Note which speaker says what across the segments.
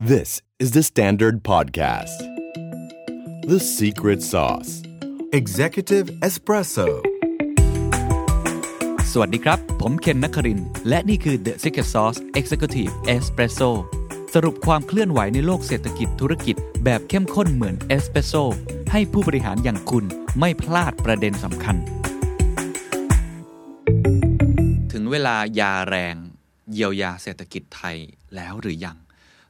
Speaker 1: This is the Standard Podcast. The Secret Sauce Executive Espresso
Speaker 2: สวัสดีครับ ผมเคนนักคริน และนี่คือ The Secret Sauce Executive Espresso สรุปความเคลื่อนไหวในโลกเศรษฐกิจธุรกิจแบบเข้มข้นเหมือนเอสเปรสโซให้ผู้บริหารอย่างคุณไม่พลาดประเด็นสำคัญ ถึงเวลายาแรง เยียวยาเศรษฐกิจไทยแล้วหรือยัง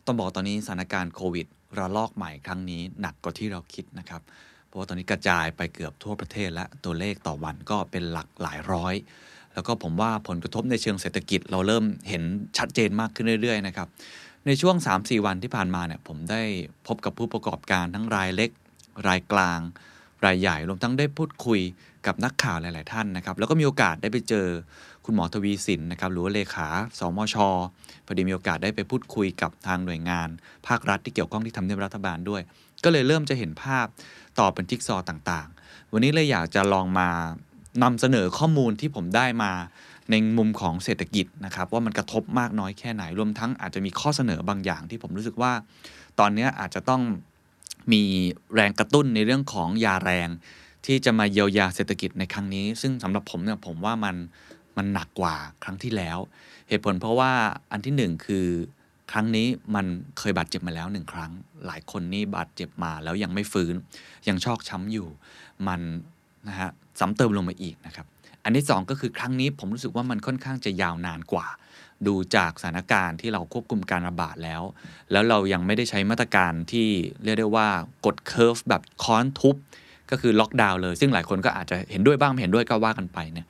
Speaker 2: ต้องบอกตอนนี้สถานการณ์โควิดระลอกใหม่ครั้งนี้หนักกว่าที่เราคิดนะครับ เพราะว่าตอนนี้กระจายไปเกือบทั่วประเทศและตัวเลขต่อวันก็เป็นหลักหลายร้อย แล้วก็ผมว่าผลกระทบในเชิงเศรษฐกิจเราเริ่มเห็นชัดเจนมากขึ้นเรื่อย ๆ นะครับ ในช่วง 3-4 วันที่ผ่านมาเนี่ยผมได้พบกับผู้ประกอบการทั้งรายเล็ก รายกลาง รายใหญ่รวมทั้งได้พูดคุยกับนักข่าวหลาย ๆ ท่านนะครับ แล้วก็มีโอกาสได้ไปเจอ คุณหมอทวีสินนะครับหรือว่าเลขาสมชพอดีมีโอกาสได้ไปพูดคุยกับทางหน่วยงาน ภาครัฐที่เกี่ยวข้องที่ทำเนียบรัฐบาลด้วย ก็เลยเริ่มจะเห็นภาพต่อเป็นจิ๊กซอต่างๆ วันนี้เลยอยากจะลองมานำเสนอข้อมูลที่ผมได้มาในมุมของเศรษฐกิจนะครับว่ามันกระทบมากน้อยแค่ไหนรวมทั้งอาจจะมีข้อเสนอบางอย่างที่ผมรู้สึกว่า ตอนนี้อาจจะต้องมีแรงกระตุ้นในเรื่องของยาแรงที่จะมาเยียวยาเศรษฐกิจในครั้งนี้ ซึ่งสำหรับผมเนี่ยผมว่ามัน มันหนักกว่าครั้งที่แล้ว เหตุผลเพราะว่าอันที่หนึ่งคือ ครั้งนี้มันเคยบาดเจ็บมาแล้วหนึ่งครั้ง หลายคนนี่บาดเจ็บมาแล้วยังไม่ฟื้น ยังชอกช้ำอยู่ มันนะฮะซ้ำเติมลงมาอีกนะครับ อันที่สองก็คือครั้งนี้ผมรู้สึกว่ามันค่อนข้างจะยาวนานกว่า ดูจากสถานการณ์ที่เราควบคุมการระบาดแล้ว แล้วเรายังไม่ได้ใช้มาตรการที่เรียกได้ว่ากดเคอร์ฟแบบค้อนทุบก็คือล็อกดาวน์เลย ซึ่งหลายคนก็อาจจะเห็นด้วยบ้างไม่เห็นด้วยก็ว่ากันไปเนี่ย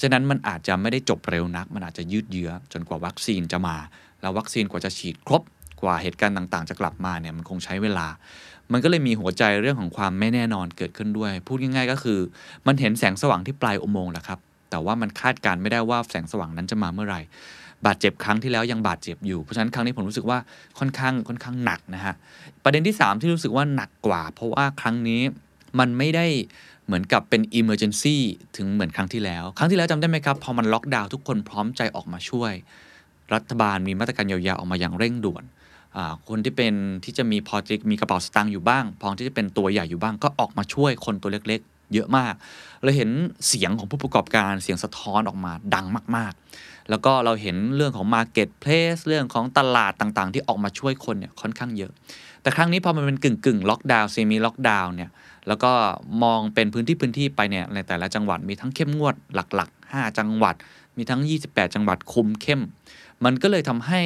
Speaker 2: ราะฉะนั้นมันอาจจะไม่ได้จบเร็วนัก มันอาจจะยืดเยื้อจนกว่าวัคซีนจะมา แล้ววัคซีนกว่าจะฉีดครบกว่าเหตุการณ์ต่าง ๆ จะกลับมาเนี่ยมันคงใช้เวลา มันก็เลยมีหัวใจเรื่องของความไม่แน่นอนเกิดขึ้นด้วย พูดง่ายๆ ก็คือ มันเห็นแสงสว่างที่ปลายอุโมงค์แหละครับ แต่ว่ามันคาดการณ์ไม่ได้ว่าแสงสว่างนั้นจะมาเมื่อไหร่บาดเจ็บครั้งที่แล้วยังบาดเจ็บอยู่ เพราะฉะนั้นครั้งนี้ผมรู้สึกว่าค่อนข้างค่อนข้างหนักนะฮะ ประเด็นที่ 3 ที่รู้สึกว่าหนักกว่า เพราะว่าครั้งนี้มันไม่ได้ เหมือนกับเป็น emergency ถึงเหมือนครั้งที่แล้ว ครั้งที่แล้วจำได้ไหมครับ พอมันล็อกดาวน์ทุกคนพร้อมใจออกมาช่วย รัฐบาลมีมาตรการเยียวยาออกมาอย่างเร่งด่วนคนที่เป็นที่จะมีพอจะมีกระเป๋าสตางค์อยู่บ้าง พอที่จะเป็นตัวใหญ่อยู่บ้างก็ออกมาช่วยคนตัวเล็ก เยอะมากเราเห็นเสียงของผู้ประกอบการเสียงสะท้อนออกมาดังมาก ๆ แล้วก็เราเห็นเรื่องของ Marketplace เรื่องของตลาดต่างๆ ที่ออกมาช่วยคนเนี่ยค่อนข้างเยอะ แต่ครั้งนี้พอมันเป็นกึ่งกึ่งล็อกดาวน์เซมิล็อกดาวน์เนี่ยแล้วก็มองเป็นพื้นที่พื้นที่ไปเนี่ยในแต่ละจังหวัดมีทั้งเข้มงวดหลัก ๆ5จังหวัด มีทั้ง 28 จังหวัดคุมเข้ม มันก็เลยทำให้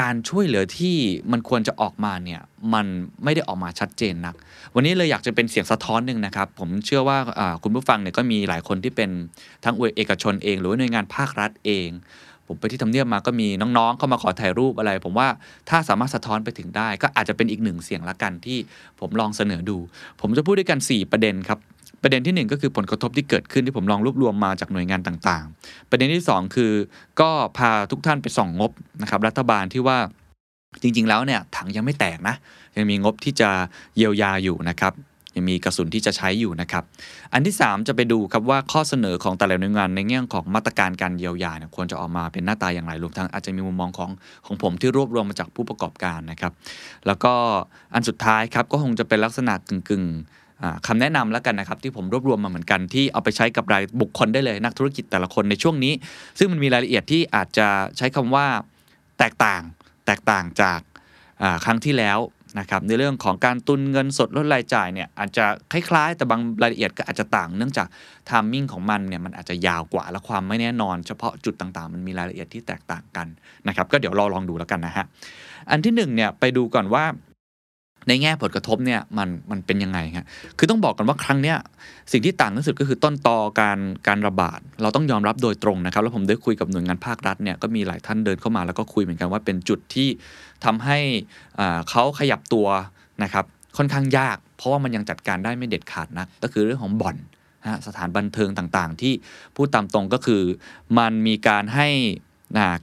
Speaker 2: การช่วยเหลือที่มันควรจะออกมาเนี่ยมันไม่ได้ออกมาชัดเจนนัก วันนี้เลยอยากจะเป็นเสียงสะท้อนหนึ่งนะครับ ผมเชื่อว่าคุณผู้ฟังเนี่ยก็มีหลายคนที่เป็นทั้งเอกชนเอง หรือว่าหน่วยงานภาครัฐเองผมไปที่ทำเนียบมาก็มีน้องๆ เข้ามาขอถ่ายรูปอะไร ผมว่าถ้าสามารถสะท้อนไปถึงได้ ก็อาจจะเป็นอีกหนึ่งเสียงละกันที่ผมลองเสนอดู ผมจะพูดด้วยกัน 4 ประเด็นครับ ประเด็นที่ 1 ก็คือผลกระทบที่เกิดขึ้นที่ผมลองรวบรวมมาจากหน่วยงานต่างๆ ประเด็นที่ 2 คือ ก็พาทุกท่านไปส่องงบนะครับรัฐบาลที่ว่าจริงๆ แล้วเนี่ยถังยังไม่แตกนะยังมีงบที่จะเยียวยาอยู่นะครับยังมีกระสุนที่จะใช้อยู่นะครับ อันที่ 3 จะไปดูครับว่าข้อเสนอของแต่ละหน่วยงานในแง่ของมาตรการการเยียวยาเนี่ยควรจะออกมาเป็นหน้าตาอย่างไรรวมทั้งอาจจะมีมุมมองของของผมที่รวบรวมมาจากผู้ประกอบการนะครับ แล้วก็อันสุดท้ายครับก็คงจะเป็นลักษณะกึ่งๆ คำแนะนำแล้วกันนะครับที่ผมรวบรวมมาเหมือนกันที่เอาไปใช้กับรายบุคคลได้เลยนักธุรกิจแต่ละคนในช่วงนี้ ซึ่งมันมีรายละเอียดที่อาจจะใช้คำว่าแตกต่างแตกต่างจากครั้งที่แล้วนะครับในเรื่องของการตุนเงินสดลดรายจ่ายเนี่ยอาจจะคล้ายๆ แต่บางรายละเอียดก็อาจจะต่างเนื่องจากทามมิ่งของมันเนี่ยมันอาจจะยาวกว่าและความไม่แน่นอน เฉพาะจุดต่างๆ มันมีรายละเอียดที่แตกต่างกันนะครับก็เดี๋ยวเราลองดูแล้วกันนะฮะอันที่1เนี่ยไปดูก่อนว่า ในแง่ผลกระทบเนี่ยมันมันเป็นยังไงครับคือต้องบอกกันว่าครั้งเนี้ยสิ่งที่ต่างที่สุดก็คือต้นตอการการระบาด เราต้องยอมรับโดยตรงนะครับ แล้วผมได้คุยกับหน่วยงานภาครัฐเนี่ยก็มีหลายท่านเดินเข้ามาแล้วก็คุยเหมือนกันว่าเป็นจุดที่ทำให้เขาขยับตัวนะครับค่อนข้างยาก เพราะว่ามันยังจัดการได้ไม่เด็ดขาดนักก็คือเรื่องของบ่อนนะสถานบันเทิงต่างๆ ที่พูดตามตรงก็คือ มันมีการให้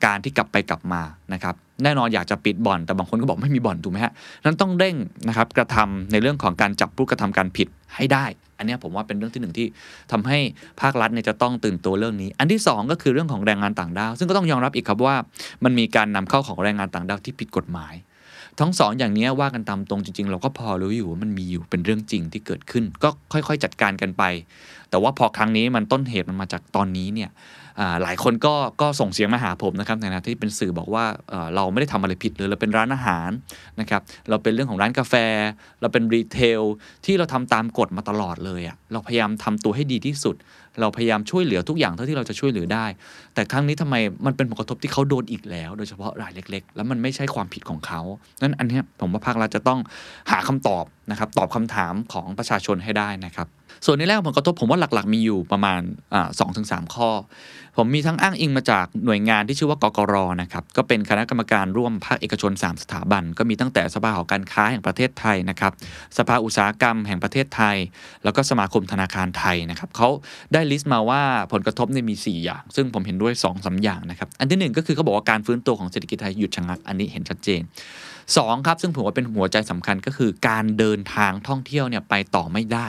Speaker 2: การที่กลับไปกลับมานะครับ แน่นอนอยากจะปิดบ่อน แต่บางคนก็บอกไม่มีบ่อนถูกไหมฮะนั้นต้องเร่งนะครับกระทำในเรื่องของการจับผู้กระทำการผิดให้ได้ อันนี้ผมว่าเป็นเรื่องที่หนึ่งที่ทำให้ภาครัฐเนี่ยจะต้องตื่นตัวเรื่องนี้ อันที่ 2 ก็คือเรื่องของแรงงานต่างด้าวซึ่งก็ต้องยอมรับอีกครับว่า มันมีการนำเข้าของแรงงานต่างด้าวที่ผิดกฎหมาย ทั้งสองอย่างนี้ว่ากันตามตรงจริง ๆ เราก็พอรู้อยู่ว่ามันมีอยู่เป็นเรื่องจริงที่เกิดขึ้น ก็ค่อยๆ จัดการกันไป แต่ว่าพอครั้งนี้มันต้นเหตุมันมาจากตอนนี้เนี่ย หลายคนก็ก็ส่งเสียงมาหาผมนะครับในฐานะที่เป็นสื่อบอกว่าเราไม่ได้ทำอะไรผิดเลยเราเป็นร้านอาหารนะครับเราเป็นเรื่องของร้านกาแฟ เราเป็นรีเทลที่เราทำตามกฎมาตลอดเลยอะ่ะเราพยายามทำตัวให้ดีที่สุด เราพยายามช่วยเหลือทุกอย่างเท่าที่เราจะช่วยเหลือได้ แต่ครั้งนี้ทำไมมันเป็นผลกระทบที่เขาโดนอีกแล้ว โดยเฉพาะรายเล็ก ๆ แล้วมันไม่ใช่ความผิดของเขานั้นอันนี้ผมว่าภาครัฐจะต้องหาคำตอบนะครับตอบคำถามของประชาชนให้ได้นะครับส่วนในแรกผลกระทบผมว่าหลักๆ มีอยู่ประมาณสองถึงสามข้อ ผมมีทั้งอ้างอิงมาจากหน่วยงานที่ชื่อว่ากกรนะครับก็เป็นคณะกรรมการร่วมภาคเอกชน 3 สถาบัน ก็มีตั้งแต่สภาหอการค้าแห่งประเทศไทยนะครับสภาอุตสาหกรรมแห่งประเทศไทย แล้วก็สมาคมธนาคารไทยนะครับเขาได้ลิสต์มาว่าผลกระทบเนี่ยมี 4 อย่าง ซึ่งผมเห็นด้วย2อสอย่างนะครับ อันที่ 1 ก็คือเขาบอกว่าการฟื้นตัวของเศรษฐกิจไทยหยุดชะงัก อันนี้เห็นชัดเจน 2 ครับ ซึ่งผมว่าเป็นหัวใจสำคัญก็คือการเดินทางท่องเที่ยวเนี่ยไปต่อไม่ได้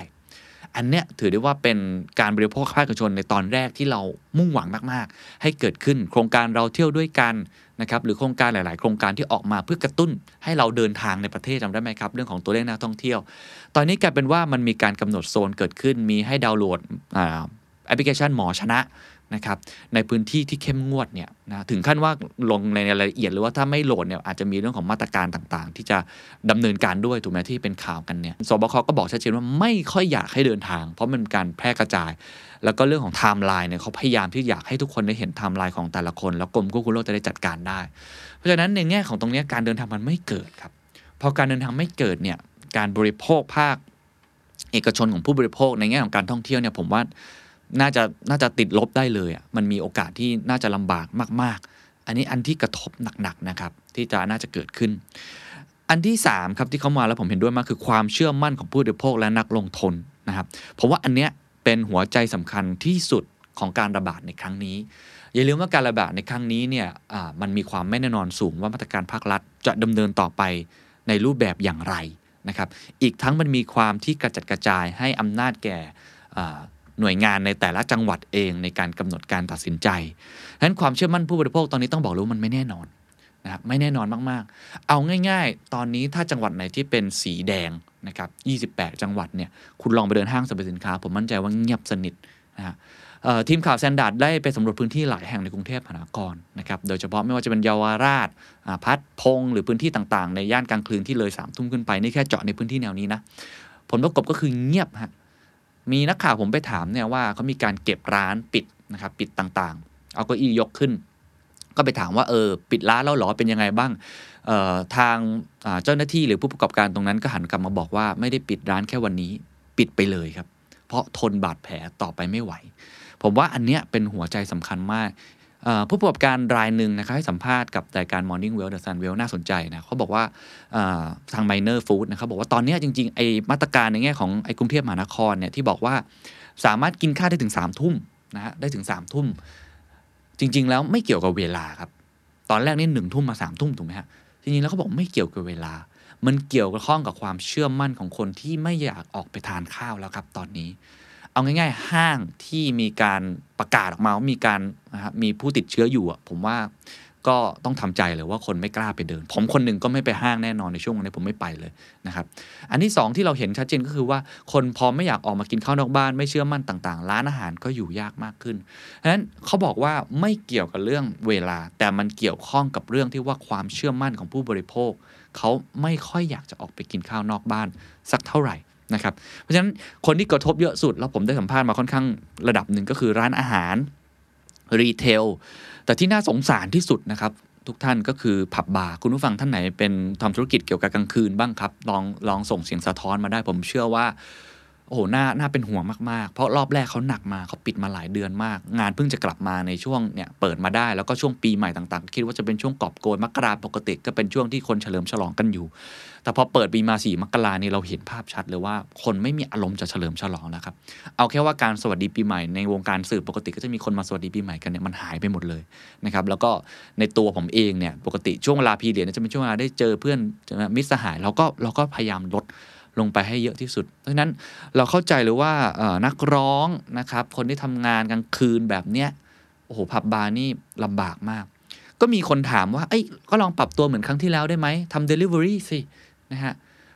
Speaker 2: อันเนี้ยถือได้ว่าเป็นการบริโภคภาคเอกชนในตอนแรกที่เรามุ่งหวังมาก ๆ ให้เกิดขึ้นโครงการเราเที่ยวด้วยกันนะครับหรือโครงการหลาย ๆ โครงการที่ออกมาเพื่อกระตุ้นให้เราเดินทางในประเทศจำได้ไหมครับ เรื่องของตัวเลขนักท่องเที่ยว ตอนนี้กลายเป็นว่ามันมีการกำหนดโซนเกิดขึ้น มีให้ดาวน์โหลด แอปพลิเคชันหมอชนะนะครับในพื้นที่ที่เข้มงวดเนี่ยนะถึงขั้นว่าลงในรายละเอียดหรือว่าถ้าไม่โหลดเนี่ยอาจจะมีเรื่องของมาตรการต่างๆ ที่จะดำเนินการด้วยถูกไหมที่เป็นข่าวกันเนี่ยสบคก็บอกชัดเจนว่าไม่ค่อยอยากให้เดินทาง เพราะมันเป็นการแพร่กระจาย แล้วก็เรื่องของไทม์ไลน์เนี่ยเขาพยายามที่อยากให้ทุกคนได้เห็นไทม์ไลน์ของแต่ละคน แล้วกรมควบคุมโรคจะได้จัดการได้ เพราะฉะนั้นในแง่ของตรงนี้การเดินทางมันไม่เกิดครับพอการเดินทางไม่เกิดเนี่ยการบริโภคภาค เอกชนของผู้บริโภคในแง่ของการท่องเที่ยวเนี่ยผมว่า น่าจะน่าจะติดลบได้เลยอะมันมีโอกาสที่น่าจะลำบากมาก ๆ อันนี้อันที่กระทบหนักๆนะครับ ที่จะน่าจะเกิดขึ้น อันที่ 3 ครับที่เอามาแล้วผมเห็นด้วยมากคือความเชื่อมั่นของผู้บริโภคและนักลงทุนนะครับผมว่าอันเนี้ยเป็นหัวใจสำคัญที่สุดของการระบาดในครั้งนี้ อย่าลืมว่าการระบาดในครั้งนี้เนี่ยมันมีความไม่แน่นอนสูงว่ามาตรการภาครัฐจะดำเนินต่อไปในรูปแบบอย่างไรนะครับ อีกทั้งมันมีความที่กระจัดกระจายให้อำนาจแก่ หน่วยงานในแต่ละจังหวัดเองในการกำหนดการตัดสินใจฉะนั้นความเชื่อมั่นผู้บริโภคตอนนี้ต้องบอกรู้มันไม่แน่นอนนะครับไม่แน่นอนมากๆ เอาง่าย ๆ ตอนนี้ถ้าจังหวัดไหนที่เป็นสีแดงนะครับ28 จังหวัดเนี่ย คุณลองไปเดินห้างสรรพสินค้า ผมมั่นใจว่าเงียบสนิทนะฮะทีมข่าวแซนด์ดได้ไปสำรวจพื้นที่หลายแห่งในกรุงเทพมหานครนะครับ โดยเฉพาะไม่ว่าจะเป็นเยาวราช พัดพง หรือพื้นที่ต่างๆ ในย่านกลางคืนที่เลยสามทุ่มขึ้นไป นี่แค่เจาะในพื้นที่แนวนี้นะ ผลประกอบก็คือเงียบฮะ มีนักข่าวผมไปถามเนี่ยว่าเขามีการเก็บร้านปิดนะครับปิดต่างๆ เอาก็อียกขึ้น ก็ไปถามว่าเออปิดร้านแล้วหรอเป็นยังไงบ้างทางเจ้าหน้าที่หรือผู้ประกอบการตรงนั้นก็หันกลับมาบอกว่าไม่ได้ปิดร้านแค่วันนี้ปิดไปเลยครับ เพราะทนบาดแผลต่อไปไม่ไหว ผมว่าอันเนี้ยเป็นหัวใจสำคัญมาก ผู้ประกอบการรายหนึ่งนะครับให้สัมภาษณ์กับรายการ Morning Well The Sun Well น่าสนใจนะเขาบอกว่าทาง Miner Food นะครับบอกว่าตอนนี้จริงๆไอมาตรการในแง่ของไอกรุงเทพมหานครเนี่ยที่บอกว่าสามารถกินข้าวได้ถึง3ามทุ่มนะฮะได้ถึง3ามทุ่ม จริง ๆ แล้วไม่เกี่ยวกับเวลาครับ ตอนแรกนี่หนึ่งทุ่มมาสามทุ่มถูกไหมฮะจริงๆแล้วเขาบอกไม่เกี่ยวกับเวลา มันเกี่ยวกับข้องกับความเชื่อมั่นของคนที่ไม่อยากออกไปทานข้าวแล้วครับ ตอนนี้ เอาง่าย ๆ ห้างที่มีการประกาศออกมาว่ามีการนะครับมีผู้ติดเชื้ออยู่อะผมว่าก็ต้องทำใจเลยว่าคนไม่กล้าไปเดิน ผมคนหนึ่งก็ไม่ไปห้างแน่นอนในช่วงนี้ผมไม่ไปเลยนะครับ อันที่ 2 ที่เราเห็นชัดเจนก็คือว่า คนพอไม่อยากออกมากินข้าวนอกบ้าน ไม่เชื่อมั่นต่างๆ ร้านอาหารก็อยู่ยากมากขึ้นเพราะฉะนั้นเขาบอกว่าไม่เกี่ยวกับเรื่องเวลา แต่มันเกี่ยวข้องกับเรื่องที่ว่าความเชื่อมั่นของผู้บริโภค เขาไม่ค่อยอยากจะออกไปกินข้าวนอกบ้าน สักเท่าไหร่ นะครับ เพราะฉะนั้นคนที่กระทบเยอะสุด แล้วผมได้สัมภาษณ์มาค่อนข้างระดับหนึ่งก็คือร้านอาหารรีเทลแต่ที่น่าสงสารที่สุดนะครับ ทุกท่านก็คือผับบาร์คุณผู้ฟังท่านไหนเป็นทำธุรกิจเกี่ยวกับกลางคืนบ้างครับ ลองลองส่งเสียงสะท้อนมาได้ผมเชื่อว่า โอ้โหน่าน่าเป็นห่วงมาก ๆ เพราะรอบแรกเขาหนักมาเขาปิดมาหลายเดือนมาก งานเพิ่งจะกลับมาในช่วงเนี่ยเปิดมาได้แล้วก็ช่วงปีใหม่ต่างๆ คิดว่าจะเป็นช่วงกอบโกยมกราปกติก็เป็นช่วงที่คนเฉลิมฉลองกันอยู่ แต่พอเปิดปีมาสี่มกรานี่เราเห็นภาพชัดเลยว่า คนไม่มีอารมณ์จะเฉลิมฉลองแล้วครับเอาแค่ว่าการสวัสดีปีใหม่ในวงการสื่อปกติก็จะมีคนมาสวัสดีปีใหม่กันเนี่ยมันหายไปหมดเลยนะครับแล้วก็ในตัวผมเองเนี่ยปกติช่วงเวลาพีเดียจะเป็นช่วงเวลาได้เจอเพื่อนมิตรสหายเราก็เราก็พยายามลด ลงไปให้เยอะที่สุด เพราะฉะนั้นเราเข้าใจหรือว่านักร้องนะครับ คนที่ทำงานกลางคืนแบบเนี้ยโอ้โหผับบาร์นี่ลำบากมาก ก็มีคนถามว่าเอ้ยก็ลองปรับตัวเหมือนครั้งที่แล้วได้ไหมทำ delivery สินะฮะ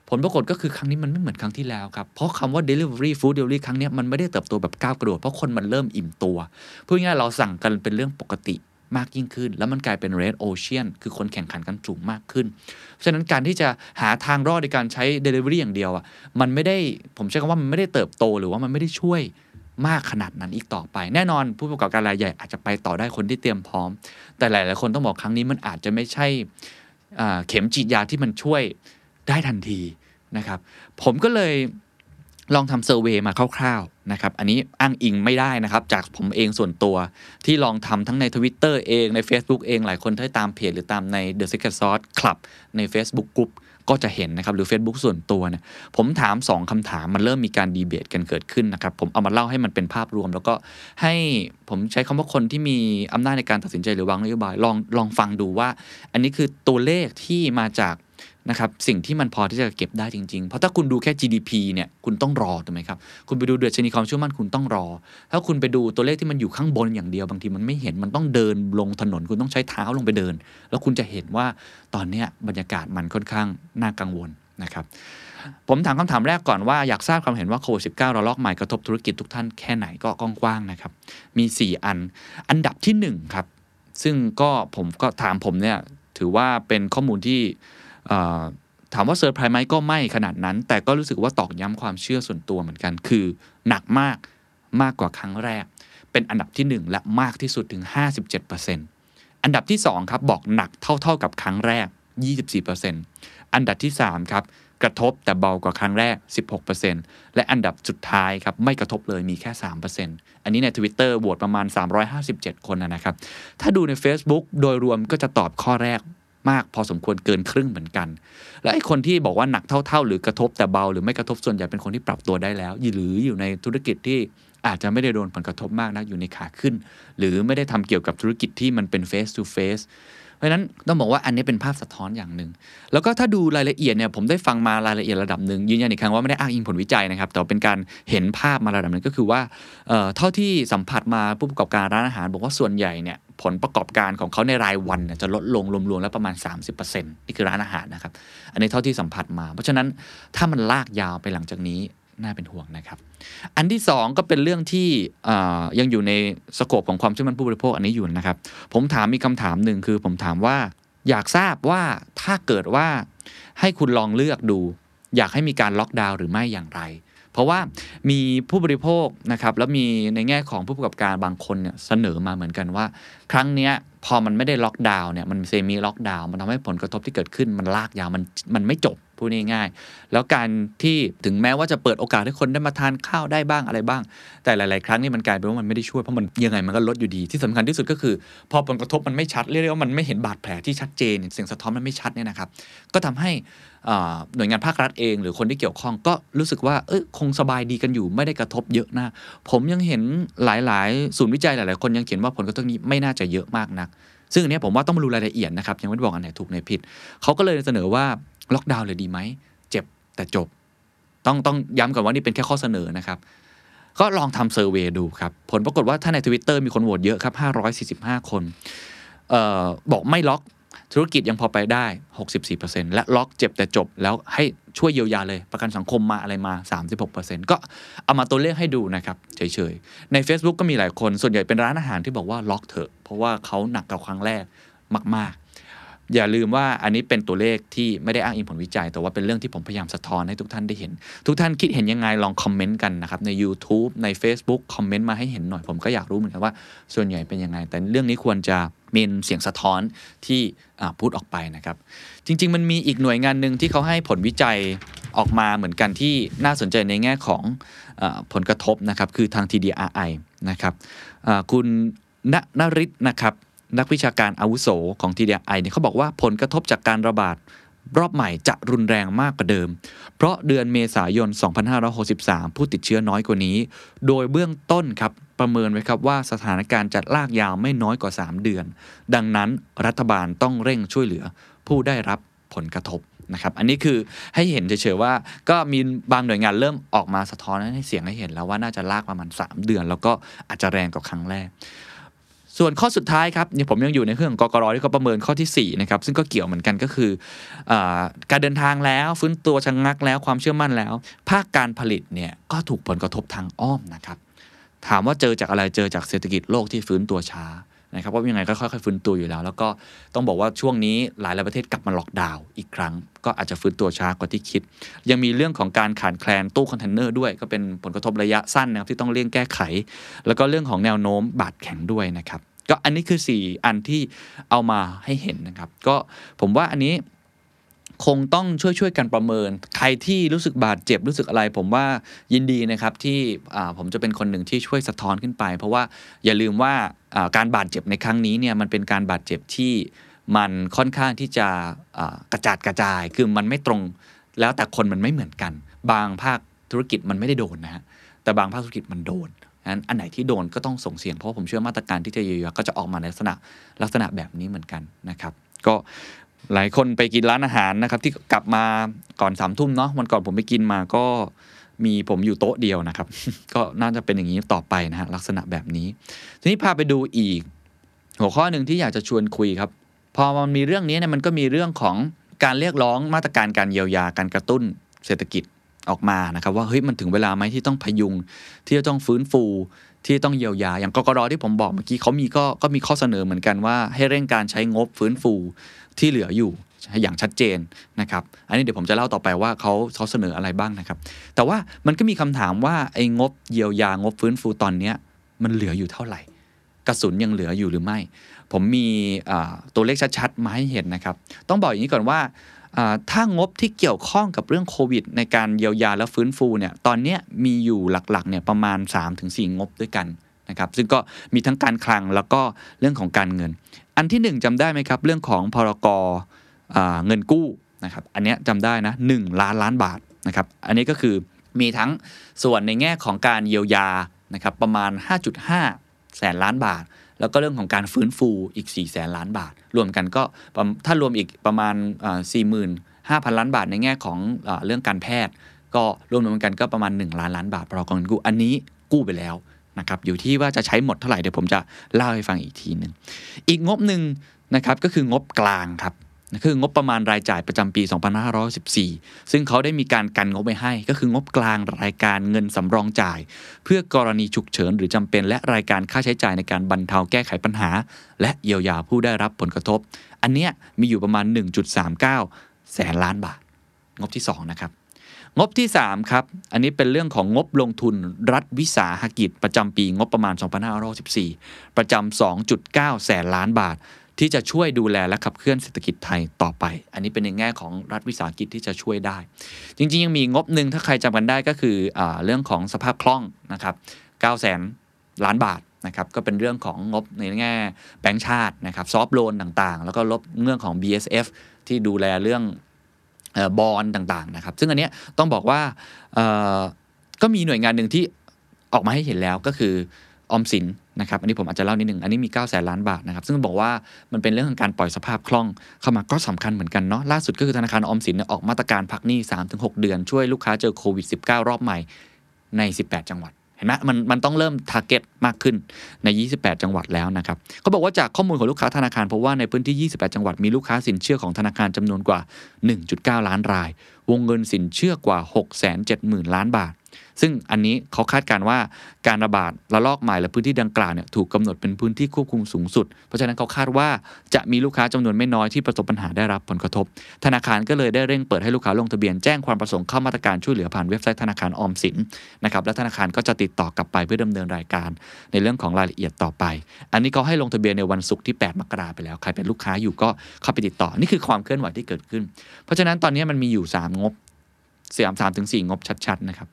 Speaker 2: ผลปรากฏก็คือครั้งนี้มันไม่เหมือนครั้งที่แล้วครับ เพราะคำว่า delivery food delivery ครั้งนี้มันไม่ได้เติบโตแบบก้าวกระโดด เพราะคนมันเริ่มอิ่มตัวพูดง่ายเราสั่งกันเป็นเรื่องปกติ มากยิ่งขึ้น แล้วมันกลายเป็น red ocean คือคนแข่งขันกันสูงมากขึ้น เพราะฉะนั้นการที่จะหาทางรอดในการใช้ delivery อย่างเดียวอะมันไม่ได้ผมใช้คำว่ามันไม่ได้เติบโตหรือว่ามันไม่ได้ช่วยมากขนาดนั้นอีกต่อไป แน่นอนผู้ประกอบการรายใหญ่อาจจะไปต่อได้คนที่เตรียมพร้อม แต่หลาย ๆ คนต้องบอกครั้งนี้มันอาจจะไม่ใช่เข็มฉีดยาที่มันช่วยได้ทันทีนะครับ ผมก็เลย ลองทำเซอร์เวยมาคร่าวๆนะครับอันนี้อ้างอิงไม่ได้นะครับ จากผมเองส่วนตัวที่ลองทำทั้งใน Twitter เองใน Facebook เอง หลายคนที่ตามเพจหรือตามใน The Secret Sauce Club ใน Facebook Group ก็จะเห็นนะครับหรือ Facebook ส่วนตัวเนี่ยผมถาม 2คำถามมันเริ่มมีการดีเบตกันเกิดขึ้นนะครับ ผมเอามาเล่าให้มันเป็นภาพรวม แล้วก็ให้ผมใช้คำว่าคนที่มีอำนาจในการตัดสินใจหรือวางนโยบายลองลองฟังดูว่า อันนี้คือตัวเลขที่มาจาก นะครับสิ่งที่มันพอที่จะเก็บได้จริง ๆ เพราะถ้าคุณดูแค่ GDP เนี่ยคุณต้องรอถูกไหมครับ คุณไปดูเดือดชนีความเชื่อมั่นคุณต้องรอ ถ้าคุณไปดูตัวเลขที่มันอยู่ข้างบนอย่างเดียวบางทีมันไม่เห็นมันต้องเดินลงถนน คุณต้องใช้เท้าลงไปเดิน แล้วคุณจะเห็นว่าตอนนี้บรรยากาศมันค่อนข้างน่ากังวลนะครับผมถามคำถามแรกก่อนว่าอยากทราบความเห็นว่าโควิดสิระลอกใหม่กระทบธุรกิจทุกท่านแค่ไหนก็กว้างๆนะครับมี 4 อัน อันดับที่1ครับซึ่งก็ผมก็ถามผมเนี่ยถือว่าเป็นข้อมูลที่ ถามว่าเซอร์ไพรส์ไหมก็ไม่ขนาดนั้น แต่ก็รู้สึกว่าตอกย้ำความเชื่อส่วนตัวเหมือนกัน คือหนักมากมากกว่าครั้งแรก เป็นอันดับที่ 1 และมากที่สุดถึง 57%อันดับที่ 2 ครับบอกหนักเท่า ๆกับครั้งแรก 24%อันดับที่ 3 ครับ กระทบแต่เบากว่าครั้งแรก 16%และอันดับสุดท้ายครับ ไม่กระทบเลยมีแค่ 3%อันนี้ใน Twitter โหวตประมาณ 357 คนนะครับ ถ้าดูใน Facebook โดยรวมก็จะตอบข้อแรก มากพอสมควรเกินครึ่งเหมือนกัน และไอ้คนที่บอกว่าหนักเท่า ๆ หรือกระทบแต่เบาหรือไม่กระทบส่วนใหญ่เป็นคนที่ปรับตัวได้แล้วหรืออยู่ในธุรกิจที่อาจจะไม่ได้โดนผลกระทบมากนักอยู่ในขาขึ้น หรือไม่ได้ทำเกี่ยวกับธุรกิจที่มันเป็น face to face เพราะนั้นต้องบอกว่าอันนี้เป็นภาพสะท้อนอย่างหนึ่ง แล้วก็ถ้าดูรายละเอียดเนี่ยผมได้ฟังมารายละเอียดระดับหนึ่งยืนยันอีกครั้งว่าไม่ได้อ้างอิงผลวิจัยนะครับ แต่เป็นการเห็นภาพมาระดับหนึ่งก็คือว่าเท่าที่สัมผัสมาผู้ประกอบการร้านอาหาร บอกว่าส่วนใหญ่เนี่ย ผลประกอบการของเขาในรายวันจะลดลงรวมๆแล้วประมาณ 30%นี่คือร้านอาหารนะครับ อันนี้เท่าที่สัมผัสมา เพราะฉะนั้นถ้ามันลากยาวไปหลังจากนี้น่าเป็นห่วงนะครับ อันที่ 2 ก็เป็นเรื่องที่ยังอยู่ในสโคปของความเชื่อมั่นผู้บริโภคอันนี้อยู่นะครับ ผมถามมีคำถามหนึ่งคือผมถามว่าอยากทราบว่าถ้าเกิดว่าให้คุณลองเลือกดู อยากให้มีการล็อกดาวน์หรือไม่อย่างไร ราะว่ามีผู้บริโภคนะครับแล้วมีในแง่ของผู้ประกอบการบางคนเนี่ยเสนอมาเหมือนกันว่า ครั้งนี้พอมันไม่ได้ล็อกดาวน์เนี่ยมัน semi-lockdown มันทำให้ผลกระทบที่เกิดขึ้นมันลากยาวมันมันไม่จบ พูดง่ายๆแล้วการที่ถึงแม้ว่าจะเปิดโอกาสให้คนได้มาทานข้าวได้บ้างอะไรบ้าง แต่หลาย ๆ ครั้งนี่มันกลายเป็นว่ามันไม่ได้ช่วยเพราะมันยังไงมันก็ลดอยู่ดีที่สำคัญที่สุดก็คือ พอผลกระทบมันไม่ชัดเรียกว่ามันไม่เห็นบาดแผลที่ชัดเจนเสียงสะท้อนมันไม่ชัดเนี่ยนะครับ ก็ทำให้หน่วยงานภาครัฐเอง หรือคนที่เกี่ยวข้องก็รู้สึกว่าเออคงสบายดีกันอยู่ไม่ได้กระทบเยอะนะ ผมยังเห็นหลาย ๆ ศูนย์วิจัยหลาย ๆ คนยังเขียนว่าผลกระทบนี้ไม่น่าจะเยอะมากนักซึ่งอันนี้ผมว่าต้องมาดูรายละเอียดนะครับ ยังไม่ได้บอกอันไหนถูกไหนผิด เขาก็เลยเสนอว่า ล็อกดาวน์เลยดีไหม เจ็บแต่จบ ต้องต้องย้ำก่อนว่านี่เป็นแค่ข้อเสนอนะครับ ก็ลองทำเซอร์เวยดูครับ ผลปรากฏว่าถ้าใน Twitter มีคนโหวตเยอะครับ 545 คนเอ่อบอกไม่ล็อกธุรกิจยังพอไปได้ 64%และล็อกเจ็บแต่จบ แล้วให้ช่วยเยียวยาเลย ประกันสังคมมาอะไรมา 36%ก็เอามาตัวเลขให้ดูนะครับ เฉยๆ ใน Facebook ก็มีหลายคน ส่วนใหญ่เป็นร้านอาหารที่บอกว่าล็อกเถอะ เพราะว่าเขาหนักกับครั้งแรกมาก อย่าลืมว่าอันนี้เป็นตัวเลขที่ไม่ได้อ้างอิงผลวิจัย แต่ว่าเป็นเรื่องที่ผมพยายามสะท้อนให้ทุกท่านได้เห็น ทุกท่านคิดเห็นยังไงลองคอมเมนต์กันนะครับใน YouTube ใน Facebook คอมเมนต์มาให้เห็นหน่อยผมก็อยากรู้เหมือนกันว่าส่วนใหญ่เป็นยังไง แต่เรื่องนี้ควรจะมีเสียงสะท้อนที่พูดออกไปนะครับ จริง ๆ มันมีอีกหน่วยงานหนึ่งที่เขาให้ผลวิจัยออกมาเหมือนกันที่น่าสนใจในแง่ของอผลกระทบนะครับคือทาง TDRI นะครับคุณณนริศนะครับ นักวิชาการอาวุโสของ TDI เนี่ยเขาบอกว่าผลกระทบจากการระบาดรอบใหม่จะรุนแรงมากกว่าเดิม เพราะเดือนเมษายน 2563 ผู้ติดเชื้อน้อยกว่านี้ โดยเบื้องต้นครับประเมินไว้ครับว่าสถานการณ์จะลากยาวไม่น้อยกว่า 3 เดือน ดังนั้นรัฐบาลต้องเร่งช่วยเหลือผู้ได้รับผลกระทบนะครับ อันนี้คือให้เห็นเฉยๆว่า ก็มีบางหน่วยงานเริ่มออกมาสะท้อนให้เสียงให้เห็นแล้วว่าน่าจะลากประมาณ 3 เดือน แล้วก็อาจจะแรงกว่าครั้งแรก ส่วนข้อสุดท้ายครับเนี่ยผมยังอยู่ในเรื่องของกกรที่เขาประเมินข้อที่4นะครับซึ่งก็เกี่ยวเหมือนกันก็คืออการเดินทางแล้วฟื้นตัวชะงงักแล้วความเชื่อมั่นแล้ว ภาคการผลิตเนี่ยก็ถูกผลกระทบทางอ้อมนะครับ ถามว่าเจอจากอะไรเจอจากเศรษฐกิจโลกที่ฟื้นตัวช้า นะครับว่ายังไงก็ค่อยๆฟื้นตัวอยู่แล้ว แล้วก็ต้องบอกว่าช่วงนี้หลายหลายประเทศกลับมาล็อกดาวน์อีกครั้ง ก็อาจจะฟื้นตัวช้ากว่าที่คิด ยังมีเรื่องของการขาดแคลนตู้คอนเทนเนอร์ด้วย ก็เป็นผลกระทบระยะสั้นนะครับที่ต้องเลี่ยงแก้ไข แล้วก็เรื่องของแนวโน้มบาทแข็งด้วยนะครับก็อันนี้คือ 4 อันที่เอามาให้เห็นนะครับ ก็ผมว่าอันนี้ คงต้องช่วยช่วยกันประเมิน ใครที่รู้สึกบาดเจ็บรู้สึกอะไร ผมว่ายินดีนะครับที่ผมจะเป็นคนหนึ่งที่ช่วยสะท้อนขึ้นไป เพราะว่าอย่าลืมว่าการบาดเจ็บในครั้งนี้เนี่ยมันเป็นการบาดเจ็บที่มันค่อนข้างที่จะกระจัดกระจาย คือมันไม่ตรง แล้วแต่คนมันไม่เหมือนกัน บางภาคธุรกิจมันไม่ได้โดนนะฮะ แต่บางภาคธุรกิจมันโดนนั้นอันไหนที่โดนก็ต้องส่งเสียง เพราะผมเชื่อมาตรการที่จะเยียวยาก็จะออกมาในลักษณะลักษณะแบบนี้เหมือนกันนะครับ ก็ หลายคนไปกินร้านอาหารนะครับที่กลับมาก่อนสามทุ่มเนาะวันก่อนผมไปกินมาก็มีผมอยู่โต๊ะเดียวนะครับ ก็น่าจะเป็นอย่างนี้ต่อไปนะฮะลักษณะแบบนี้ ทีนี้พาไปดูอีก หัวข้อหนึ่งที่อยากจะชวนคุยครับ พอมันมีเรื่องนี้เนี่ยมันก็มีเรื่องของการเรียกร้องมาตรการการเยียวยาการกระตุ้นเศรษฐกิจออกมานะครับ ว่าเฮ้ยมันถึงเวลาไหมที่ต้องพยุง ที่จะต้องฟื้นฟูที่ต้องเยียวยาอย่างกกรที่ผมบอกเมื่อกี้เขามีก็ก็มีข้อเสนอเหมือนกันว่า ให้เร่งการใช้งบฟื้นฟู ที่เหลืออยู่อย่างชัดเจนนะครับ อันนี้เดี๋ยวผมจะเล่าต่อไปว่าเขาเขาเสนออะไรบ้างนะครับ แต่ว่ามันก็มีคำถามว่าไอ้งบเยียวยางบฟื้นฟูตอนเนี้ยมันเหลืออยู่เท่าไหร่ กระสุนยังเหลืออยู่หรือไม่ ผมมีตัวเลขชัดๆมาให้เห็นนะครับ ต้องบอกอย่างนี้ก่อนว่าถ้างบที่เกี่ยวข้องกับเรื่องโควิด ในการเยียวยาและฟื้นฟูเนี่ยตอนนี้มีอยู่หลักๆเนี่ยประมาณ 3-4 งบด้วยกันนะครับซึ่งก็มีทั้งการคลังแล้วก็เรื่องของการเงิน อันที่ 1จำได้ไหมครับ เรื่องของพรกรเงินกู้นะครับอันนี้จำได้นะ1ล้านล้านบาทนะครับอันนี้ก็คือมีทั้งส่วนในแง่ของการเยียวยานะครับประมาณ 5.5 แสนล้านบาท แล้วก็เรื่องของการฟื้นฟูอีก4ี่แสนล้านบาท รวมกันก็ถ้ารวมอีกประมาณสี่หมื่นห้าพันล้านบาท ในแง่ของเรื่องการแพทย์ ก็รวมรวมกันก็ประมาณ 1 ล้านล้านบาทพรกองเงินกู้อันนี้กู้ไปแล้ว นะครับอยู่ที่ว่าจะใช้หมดเท่าไหร่เดี๋ยวผมจะเล่าให้ฟังอีกทีหนึ่งอีกงบหนึ่งนะครับก็คืองบกลางครับคืองบประมาณรายจ่ายประจำปี 2514 ซึ่งเขาได้มีการกันงบไปให้ ก็คืองบกลางรายการเงินสำรองจ่าย เพื่อกรณีฉุกเฉินหรือจำเป็น และรายการค่าใช้จ่ายในการบรรเทาแก้ไขปัญหา และเยียวยาผู้ได้รับผลกระทบ อันเนี้ยมีอยู่ประมาณ 1.39 แสนล้านบาท งบที่ 2 นะครับ งบที่ 3 ครับ อันนี้เป็นเรื่องของงบลงทุนรัฐวิสาหกิจประจำปีงบประมาณ 2514ประจำ 2.9 แสนล้านบาท ที่จะช่วยดูแลและขับเคลื่อนเศรษฐกิจไทยต่อไป อันนี้เป็นในแง่ของรัฐวิสาหกิจที่จะช่วยได้ จริงๆ ยังมีงบหนึ่งถ้าใครจำกันได้ก็คืออเรื่องของสภาพคล่องนะครับ9แสนล้านบาทนะครับก็เป็นเรื่องของงบในแง่แบงก์ชาตินะครับซอฟโลนต่างๆ แล้วก็ลบเรื่องของ BSF ที่ดูแลเรื่อง บอลต่างๆนะครับ ซึ่งอันนี้ต้องบอกว่าก็มีหน่วยงานหนึ่งที่ออกมาให้เห็นแล้วก็คือออมสินนะครับอันนี้ผมอาจจะเล่านิดหนึ่งอันนี้มี9ก้าแสนล้านบาทนะครับ ซึ่งบอกว่ามันเป็นเรื่องของการปล่อยสภาพคล่องเข้ามาก็สำคัญเหมือนกันเนาะล่าสุดก็คือธนาคารออมสินออกมาตรการพักหนี้ 3-6 เดือนช่วยลูกค้าเจอโควิด -19 รอบใหม่ใน 18 จังหวัด เห็นไหมมันมันต้องเริ่มทาร์เก็ตมากขึ้นใน 28 จังหวัดแล้วนะครับเขาบอกว่าจากข้อมูลของลูกค้าธนาคารพบว่าในพื้นที่ 28 จังหวัดมีลูกค้าสินเชื่อของธนาคารจำนวนกว่า 1.9 ล้านราย วงเงินสินเชื่อกว่า 670,000 ล้านบาท ซึ่งอันนี้เขาคาดการว่าการระบาดระลอกใหม่และพื้นที่ดังกล่าวเนี่ยถูกกาหนดเป็นพื้นที่ควบคุมสูงสุด เพราะฉะนั้นเขาคาดว่าจะมีลูกค้าจำนวนไม่น้อยที่ประสบปัญหาได้รับผลกระทบ ธนาคารก็เลยได้เร่งเปิดให้ลูกค้าลงทะเบียนแจ้งความประสงค์เข้ามาตรการช่วยเหลือผ่านเว็บไซต์ธนาคารออมสินนะครับและธนาคารก็จะติดต่อกลับไปเพื่อดำเนินรายการ ในเรื่องของรายละเอียดต่อไป อันนี้เขาให้ลงทะเบียนในวันศุกร์ที่ 8 มกราไปแล้วใครเป็นลูกค้าอยู่ก็เข้าไปติดต่อนี่คือความเคลื่อนไหวที่เกิดขึ้น เพราะฉะนั้นตอนนี้มันมีอยู่ 3 งบเสียมสามถึงสี่งบชัดๆนะครับ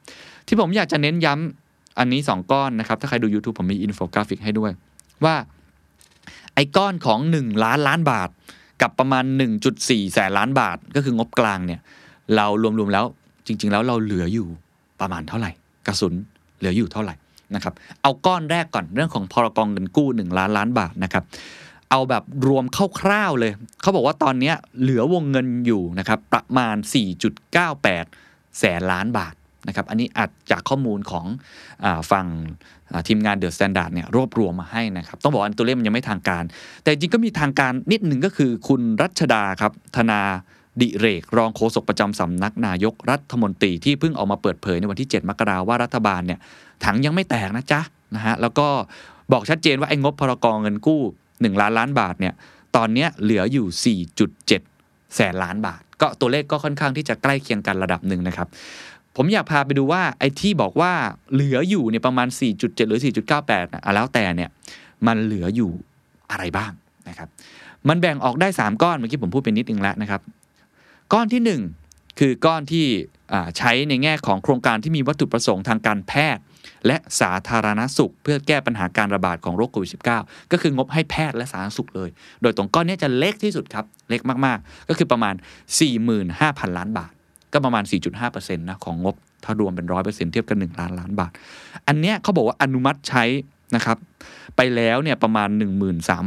Speaker 2: ที่ผมอยากจะเน้นย้ำอันนี้ 2 ก้อนนะครับ ถ้าใครดู YouTube ผมมีอินโฟกราฟิกให้ด้วย ว่า ไอ้ก้อนของ 1 ล้านล้านบาท กับประมาณ 1.4 แสนล้านบาท ก็คืองบกลางเนี่ย เรารวมๆแล้วจริง ๆ แล้วเราเหลืออยู่ประมาณเท่าไหร่ กระสุนเหลืออยู่เท่าไหร่นะครับเอาก้อนแรกก่อนเรื่องของพรกองเงินกู้ 1 ล้านล้านบาทนะครับเอาแบบรวมคร่าวๆเลย เขาบอกว่าตอนนี้เหลือวงเงินอยู่นะครับประมาณ 4.98 แสนล้านบาท นะครับ อันนี้อาจจากข้อมูลของอฝั่งทีมงาน THE STANDARD เนี่ยรวบรวมมาให้นะครับ ต้องบอกว่าตัวเลขมันยังไม่ทางการ แต่จริงก็มีทางการนิดหนึ่งก็คือคุณรัชดาครับธนาดิเรก รองโฆษกประจำสำนักนายกรัฐมนตรีที่เพิ่งออกมาเปิดเผยในวันที่ 7 มกราว่ารัฐบาลเนี่ยถังยังไม่แตกนะจ๊ะนะฮะแล้วก็บอกชัดเจนว่าไอ้งบพรก.เงินกู้ 1 ล้านล้านบาทเนี่ยตอนนี้เหลืออยู่ 4.7 แสนล้านบาท ก็ตัวเลขก็ค่อนข้างที่จะใกล้เคียงกันระดับหนึ่งนะครับ ผมอยากพาไปดูว่าไอ้ที่บอกว่าเหลืออยู่เนี่ยประมาณ 4.7 หรือ 4.98นะแล้วแต่เนี่ยมันเหลืออยู่อะไรบ้างนะครับมันแบ่งออกได้ 3 ก้อนเมื่อกี้ผมพูดไปนิดนึงแล้วนะครับ ก้อนที่ 1 คือก้อนที่ใช้ในแง่ของโครงการที่มีวัตถุประสงค์ทางการแพทย์ และสาธารณสุข เพื่อแก้ปัญหาการระบาดของโรคโควิด -19 ก็คืองบให้แพทย์และสาธารณสุขเลย โดยตรงก้อนนี้จะเล็กที่สุดครับ เล็กมากๆ ก็คือประมาณ 45,000 ล้านบาท ก็ประมาณ 4.5%นะของงบถ้ารวมเป็น 100%เทียบกัน1ล้านล้านบาท อันเนี้ยเขาบอกว่าอนุมัติใช้นะครับไปแล้วเนี่ยประมาณ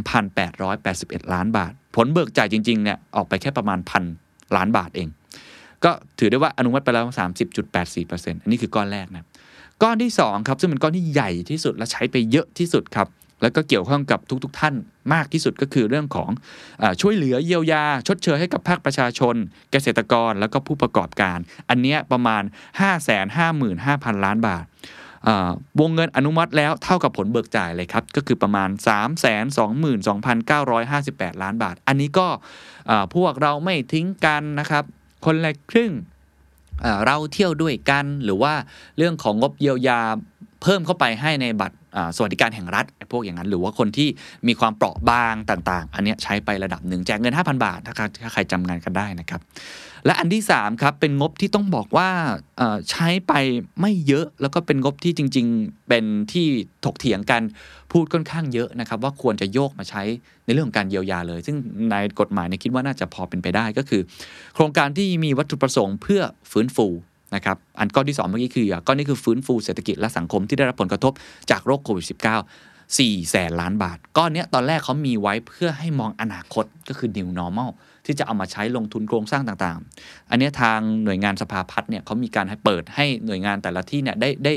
Speaker 2: 13,881 ล้านบาท ผลเบิกจ่ายจริงๆเนี่ยออกไปแค่ประมาณพันล้านบาทเอง ก็ถือได้ว่าอนุมัติไปแล้ว 30.84%อันนี้คือก้อนแรกนะก้อนที่2ครับซึ่งเป็นก้อนที่ใหญ่ที่สุดและใช้ไปเยอะที่สุดครับ แล้วก็เกี่ยวข้องกับทุกๆทท่านมากที่สุดก็คือเรื่องของอช่วยเหลือเยียวยา ชดเชยให้กับภาคประชาชน เกษตรกรแล้วก็ผู้ประกอบการ อันนี้ประมาณ555,000 ล้านบาทวงเงินอนุมัติแล้วเท่ากับผลเบิกจ่ายเลยครับ ก็คือประมาณ 322,958 ล้านบาท อันนี้ก็พวกเราไม่ทิ้งกันนะครับ คนละครึ่งเราเที่ยวด้วยกันหรือว่าเรื่องของงบเยียวยา เพิ่มเข้าไปให้ในบัตรสวัสดิการแห่งรัฐพวกอย่างนั้น หรือว่าคนที่มีความเปราะบางต่าง ๆ อันนี้ใช้ไประดับหนึ่งแจกเงิน 5,000 บาทถ้าใครจำงานกันได้นะครับ และอันที่3ครับเป็นงบที่ต้องบอกว่าใช้ไปไม่เยอะแล้วก็เป็นงบที่จริง ๆ เป็นที่ถกเถียงกันพูดค่อนข้างเยอะนะครับ ว่าควรจะโยกมาใช้ในเรื่องของการเยียวยาเลย ซึ่งในกฎหมายเนี่ยคิดว่าน่าจะพอเป็นไปได้ก็คือ โครงการที่มีวัตถุประสงค์เพื่อฟื้นฟู นะครับอันก้อนที่ 2 เมื่อกี้คือก้อนนี้คือฟื้นฟูเศรษฐกิจและสังคมที่ได้รับผลกระทบจากโรคโควิด -19 4แสนล้านบาท ก้อนนี้ตอนแรกเขามีไว้เพื่อให้มองอนาคตก็คือ new normal ที่จะเอามาใช้ลงทุนโครงสร้างต่างๆ อันนี้ทางหน่วยงานสภาพัฒน์เนี่ยเขามีการให้เปิดให้หน่วยงานแต่ละที่เนี่ยได้ได้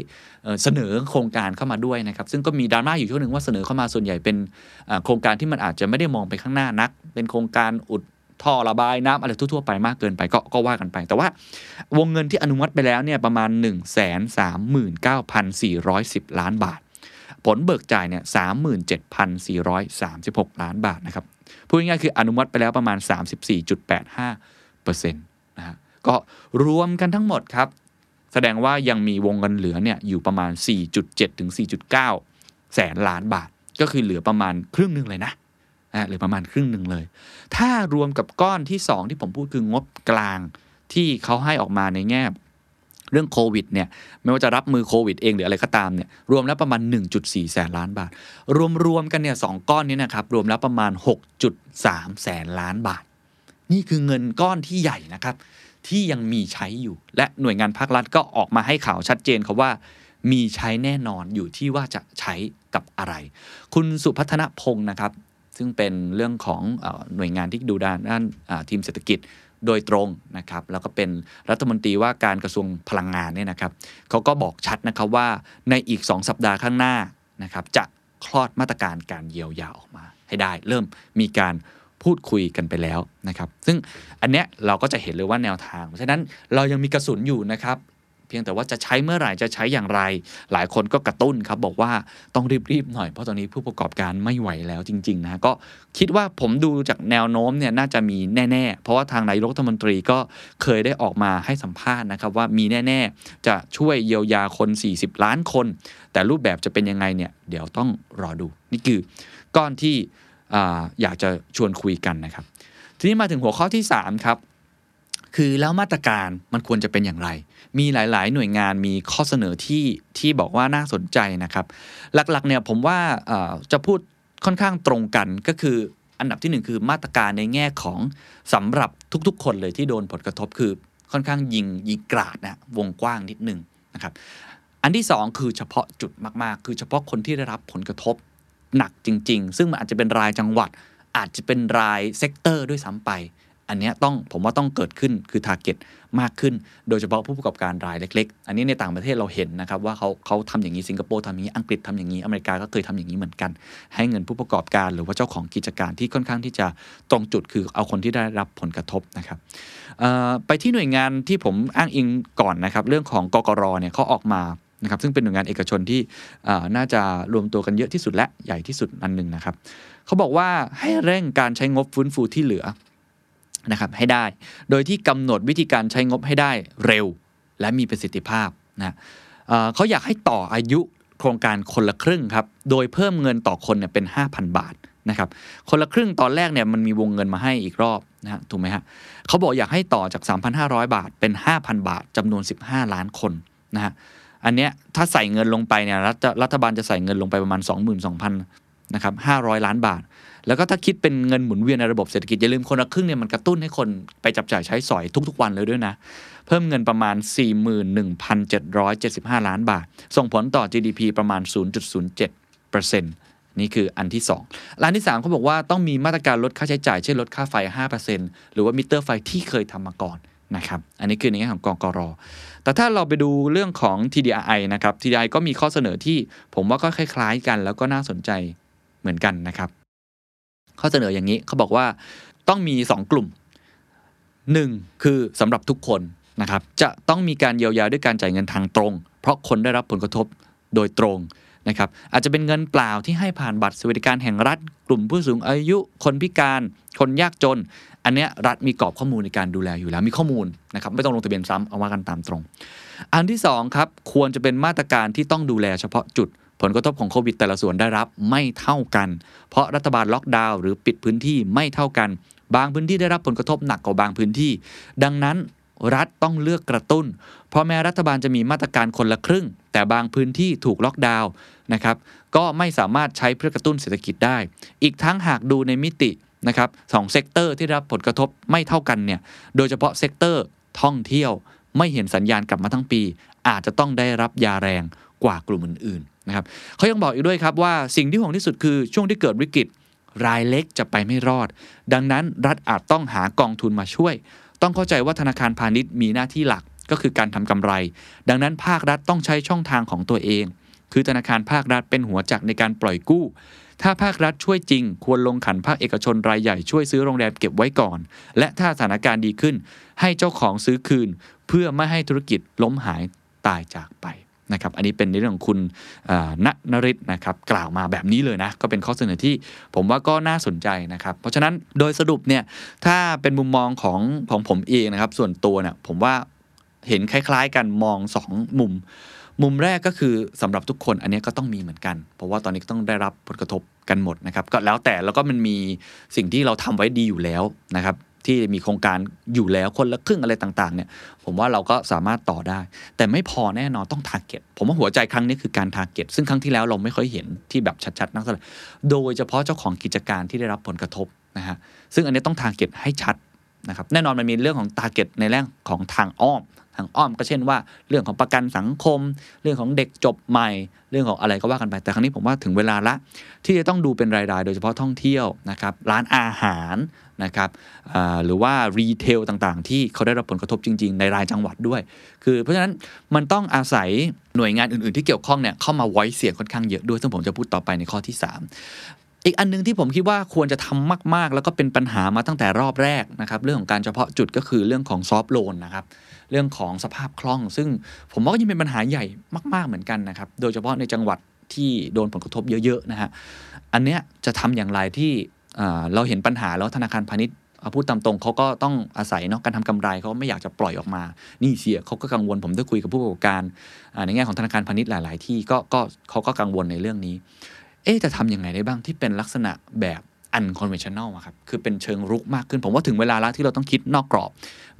Speaker 2: เสนอโครงการเข้ามาด้วยนะครับ ซึ่งก็มีดราม่าอยู่ช่วงหนึ่งว่าเสนอเข้ามาส่วนใหญ่เป็นโครงการที่มันอาจจะไม่ได้มองไปข้างหน้านัก เป็นโครงการอุด ท่อระบายน้ำอะไรทั่วๆไปมากเกินไปก็ก็ว่ากันไป แต่ว่าวงเงินที่อนุมัติไปแล้วเนี่ยประมาณ 1 3 9 4 1 0 ล้านบาท ผลเบิกจ่ายเนี่ย37,436 ล้านบาทนะครับพูดง่ายๆคืออนุมัติไปแล้วประมาณ 34.85%นะฮะก็รวมกันทั้งหมดครับ แสดงว่ายังมีวงเงินเหลือเนี่ยอยู่ประมาณ 4.7 ถึง 4.9 แสนล้านบาท ก็คือเหลือประมาณครึ่งหนึ่งเลยนะ นะหรือประมาณครึ่งหนึ่งเลย ถ้ารวมกับก้อนที่ 2 ที่ผมพูดคืองบกลางที่เขาให้ออกมาในแง่เรื่องโควิดเนี่ยไม่ว่าจะรับมือโควิดเองหรืออะไรก็ตามเนี่ยรวมแล้วประมาณ 1.4 แสนล้านบาท รวมๆกันเนี่ยสก้อนนี้นะครับรวมแล้วประมาณ 6.3 แสนล้านบาท นี่คือเงินก้อนที่ใหญ่นะครับที่ยังมีใช้อยู่ และหน่วยงานภาครัฐก็ออกมาให้ข่าวชัดเจนครับว่า มีใช้แน่นอนอยู่ที่ว่าจะใช้กับอะไร คุณสุพัฒนพงศ์นะครับ ซึ่งเป็นเรื่องของหน่วยงานที่ดูด้านด้านทีมเศรษฐกิจโดยตรงนะครับแล้วก็เป็นรัฐมนตรีว่าการกระทรวงพลังงานเนี่ยนะครับเขาก็บอกชัดนะครับว่าในอีก 2 สัปดาห์ข้างหน้านะครับจะคลอดมาตรการการเยียวยาออกมา ให้ได้เริ่มมีการพูดคุยกันไปแล้วนะครับ ซึ่งอันเนี้ยเราก็จะเห็นเลยว่าแนวทาง เพราะฉะนั้นเรายังมีกระสุนอยู่นะครับ พียงแต่ว่าจะใช้เมื่อไหร่จะใช้อย่างไร หลายคนก็กระตุ้นครับบอกว่าต้องรีบๆหน่อยเพราะตอนนี้ผู้ประกอบการไม่ไหวแล้วจริงๆนะก็คิดว่าผมดูจากแนวโน้มเนี่ยน่าจะมีแน่ๆ เพราะว่าทางนายกรัฐมนตรีก็เคยได้ออกมาให้สัมภาษณ์นะครับว่ามีแน่ๆ จะช่วยเยียวยาคน 40 ล้านคน แต่รูปแบบจะเป็นยังไงเนี่ยเดี๋ยวต้องรอดู นี่คือก้อนที่อยากจะชวนคุยกันนะครับทีนี้มาถึงหัวข้อที่3ครับคือแล้วมาตรการมันควรจะเป็นอย่างไร มีหลาย ๆ หน่วยงานมีข้อเสนอที่ที่บอกว่าน่าสนใจนะครับ หลัก ๆ เนี่ยผมว่าจะพูดค่อนข้างตรงกันก็คืออันดับที่ 1 คือมาตรการในแง่ของสำหรับทุก ๆ คนเลยที่โดนผลกระทบคือค่อนข้างยิงยิงกราดนะวงกว้างนิดนึงนะครับอันที่ 2 คือเฉพาะจุดมากๆ คือเฉพาะคนที่ได้รับผลกระทบหนักจริง ๆ ซึ่งมันอาจจะเป็นรายจังหวัดอาจจะเป็นราย sector ด้วยซ้ำไป อันนี้ต้องผมว่าต้องเกิดขึ้นคือ t a r g e t มากขึ้น โดยเฉพาะผู้ประกอบการรายเล็ก ๆ อันนี้ในต่างประเทศเราเห็นนะครับว่าเขาเขาทำอย่างนี้สิงคโปร์ทำอย่างนี้อังกฤษทำอย่างนี้อเมริกาก็เคยทำอย่างนี้เหมือนกัน ให้เงินผู้ประกอบการหรือว่าเจ้าของกิจการที่ค่อนข้างที่จะตรงจุดคือเอาคนที่ได้รับผลกระทบนะครับไปที่หน่วยงานที่ผมอ้างอิงก่อนนะครับเรื่องของกกรเนี่ยเขาออกมานะครับซึ่งเป็นหน่วยงานเอกชนที่น่าจะรวมตัวกันเยอะที่สุดและใหญ่ที่สุดอันหนึ่งนะครับเขาบอกว่าให้เร่งการใช้งบฟื้นฟูที่เหลือ นะครับให้ได้ โดยที่กำหนดวิธีการใช้งบให้ได้เร็ว และมีประสิทธิภาพนะเขาอยากให้ต่ออายุโครงการคนละครึ่งครับ โดยเพิ่มเงินต่อคนเนี่ยเป็น 5,000 บาทนะครับ คนละครึ่งตอนแรกเนี่ยมันมีวงเงินมาให้อีกรอบนะฮะถูกไหมฮะเขาบอกอยากให้ต่อจาก 3,500 บาทเป็น 5,000 บาทจำนวน 15 ล้านคนนะฮะ อันเนี้ยถ้าใส่เงินลงไปเนี่ยรัฐรัฐบาลจะใส่เงินลงไปประมาณ 22,000นะครับ500 ล้านบาท แล้วก็ถ้าคิดเป็นเงินหมุนเวียนในระบบเศรษฐกิจอย่าลืมคนละครึ่งเนี่ยมันกระตุ้นให้คนไปจับจ่ายใช้สอยทุกๆ วันเลยด้วยนะ เพิ่มเงินประมาณ 41,775 ล้านบาท ส่งผลต่อ GDP ประมาณ 0.07%นี่คืออันที่2ร้านที่ 3เขาบอกว่าต้องมีมาตรการลดค่าใช้จ่ายเช่นลดค่าไฟ 5%หรือว่ามิเตอร์ไฟที่เคยทำมาก่อนนะครับ อันนี้คือในแง่ของกองกรแต่ถ้าเราไปดูเรื่องของ TDI นะครับ TDI ก็มีข้อเสนอที่ผมว่าก็คล้ายๆกัน แล้วก็น่าสนใจเหมือนกันนะครับ ข้อเสนออย่างนี้เขาบอกว่าต้องมี 2 กลุ่ม 1. คือสำหรับทุกคนนะครับจะต้องมีการเยียวยาด้วยการจ่ายเงินทางตรง เพราะคนได้รับผลกระทบโดยตรงนะครับอาจจะเป็นเงินเปล่าที่ให้ผ่านบัตรสวัสดิการแห่งรัฐ กลุ่มผู้สูงอายุ คนพิการ คนยากจน อันเนี้ยรัฐมีกรอบข้อมูลในการดูแลอยู่แล้วมีข้อมูลนะครับไม่ต้องลงทะเบียนซ้ำเอาว่ากันตามตรง อันที่2ครับควรจะเป็นมาตรการที่ต้องดูแลเฉพาะจุด ผลกระทบของโควิดแต่ละส่วนได้รับไม่เท่ากัน เพราะรัฐบาลล็อกดาวน์หรือปิดพื้นที่ไม่เท่ากัน บางพื้นที่ได้รับผลกระทบหนักกว่าบางพื้นที่ ดังนั้นรัฐต้องเลือกกระตุ้น เพราะแม้รัฐบาลจะมีมาตรการคนละครึ่ง แต่บางพื้นที่ถูกล็อกดาวน์นะครับ ก็ไม่สามารถใช้เพื่อกระตุ้นเศรษฐกิจได้ อีกทั้งหากดูในมิตินะครับสอง sector ที่รับผลกระทบไม่เท่ากันเนี่ย โดยเฉพาะ sector ท่องเที่ยว ไม่เห็นสัญญาณกลับมาทั้งปี อาจจะต้องได้รับยาแรงกว่ากลุ่มอื่น นะครับเขายังบอกอีกด้วยครับว่าสิ่งที่ห่วงที่สุดคือช่วงที่เกิดวิกฤตรายเล็กจะไปไม่รอด ดังนั้นรัฐอาจต้องหากองทุนมาช่วย ต้องเข้าใจว่าธนาคารพาณิชย์มีหน้าที่หลักก็คือการทำกำไร ดังนั้นภาครัฐต้องใช้ช่องทางของตัวเอง คือธนาคารภาครัฐเป็นหัวจักในการปล่อยกู้ ถ้าภาครัฐช่วยจริง ควรลงขันภาคเอกชนรายใหญ่ช่วยซื้อโรงแรมเก็บไว้ก่อน และถ้าสถานการณ์ดีขึ้น ให้เจ้าของซื้อคืน เพื่อไม่ให้ธุรกิจล้มหายตายจากไป นะครับอันนี้เป็นในเรื่องของคุณณนริศนะครับกล่าวมาแบบนี้เลยนะ ก็เป็นข้อเสนอที่ผมว่าก็น่าสนใจนะครับ เพราะฉะนั้นโดยสรุปเนี่ยถ้าเป็นมุมมองของของผมเองนะครับ ส่วนตัวเนี่ยผมว่าเห็นคล้าย ๆ กันมอง 2 มุม มุมแรกก็คือสำหรับทุกคนอันนี้ก็ต้องมีเหมือนกัน เพราะว่าตอนนี้ก็ต้องได้รับผลกระทบกันหมดนะครับก็แล้วแต่แล้วก็มันมีสิ่งที่เราทำไว้ดีอยู่แล้วนะครับ ที่มีโครงการอยู่แล้วคนละครึ่งอะไรต่างๆเนี่ยผมว่าเราก็สามารถต่อได้ แต่ไม่พอแน่นอนต้อง target ผมว่าหัวใจครั้งนี้คือการ target ซึ่งครั้งที่แล้วเราไม่ค่อยเห็นที่แบบชัดๆนักแสดงโดยเฉพาะเจ้าของกิจการที่ได้รับผลกระทบนะฮะซึ่งอันนี้ต้อง target ให้ชัดนะครับแน่นอนมันมีเรื่องของ target ในเรื่องของทางอ้อม ทางอ้อมก็เช่นว่า เรื่องของประกันสังคม เรื่องของเด็กจบใหม่ เรื่องของอะไรก็ว่ากันไป แต่ครั้งนี้ผมว่าถึงเวลาละ ที่จะต้องดูเป็นรายๆ โดยเฉพาะท่องเที่ยวนะครับร้านอาหาร นะครับหรือว่า retail ต่างๆ ที่เขาได้รับผลกระทบจริง ๆ ในรายจังหวัดด้วย คือเพราะฉะนั้นมันต้องอาศัยหน่วยงานอื่นๆ ที่เกี่ยวข้องเนี่ยเข้ามาไว้เสียงค่อนข้างเยอะด้วย ซึ่งผมจะพูดต่อไปในข้อที่ 3อีกอันนึงที่ผมคิดว่าควรจะทำมาก ๆ แล้วก็เป็นปัญหามาตั้งแต่รอบแรกนะครับ เรื่องของการเฉพาะจุดก็คือเรื่องของซอฟท์โลนนะครับ เรื่องของสภาพคล่อง ซึ่งผมว่าก็ยังเป็นปัญหาใหญ่มาก ๆเหมือนกันนะครับ โดยเฉพาะในจังหวัดที่โดนผลกระทบเยอะ ๆ นะฮะ อันเนี้ยจะทำอย่างไรที่ เราเห็นปัญหาแล้วธนาคารพาณิชย์พูดตามตรงเขาก็ต้องอาศัยเนาะการทำกำไรเขาไม่อยากจะปล่อยออกมา หนี้เสียเขาก็กังวลผมได้คุยกับผู้ประกอบการในแง่ของธนาคารพาณิชย์หลาย ๆ ที่ก็ก็เขาก็กังวลในเรื่องนี้ เอ๊จะทำยังไงได้บ้างที่เป็นลักษณะแบบ unconventional ครับ คือเป็นเชิงรุกมากขึ้น ผมว่าถึงเวลาแล้วที่เราต้องคิดนอกกรอบ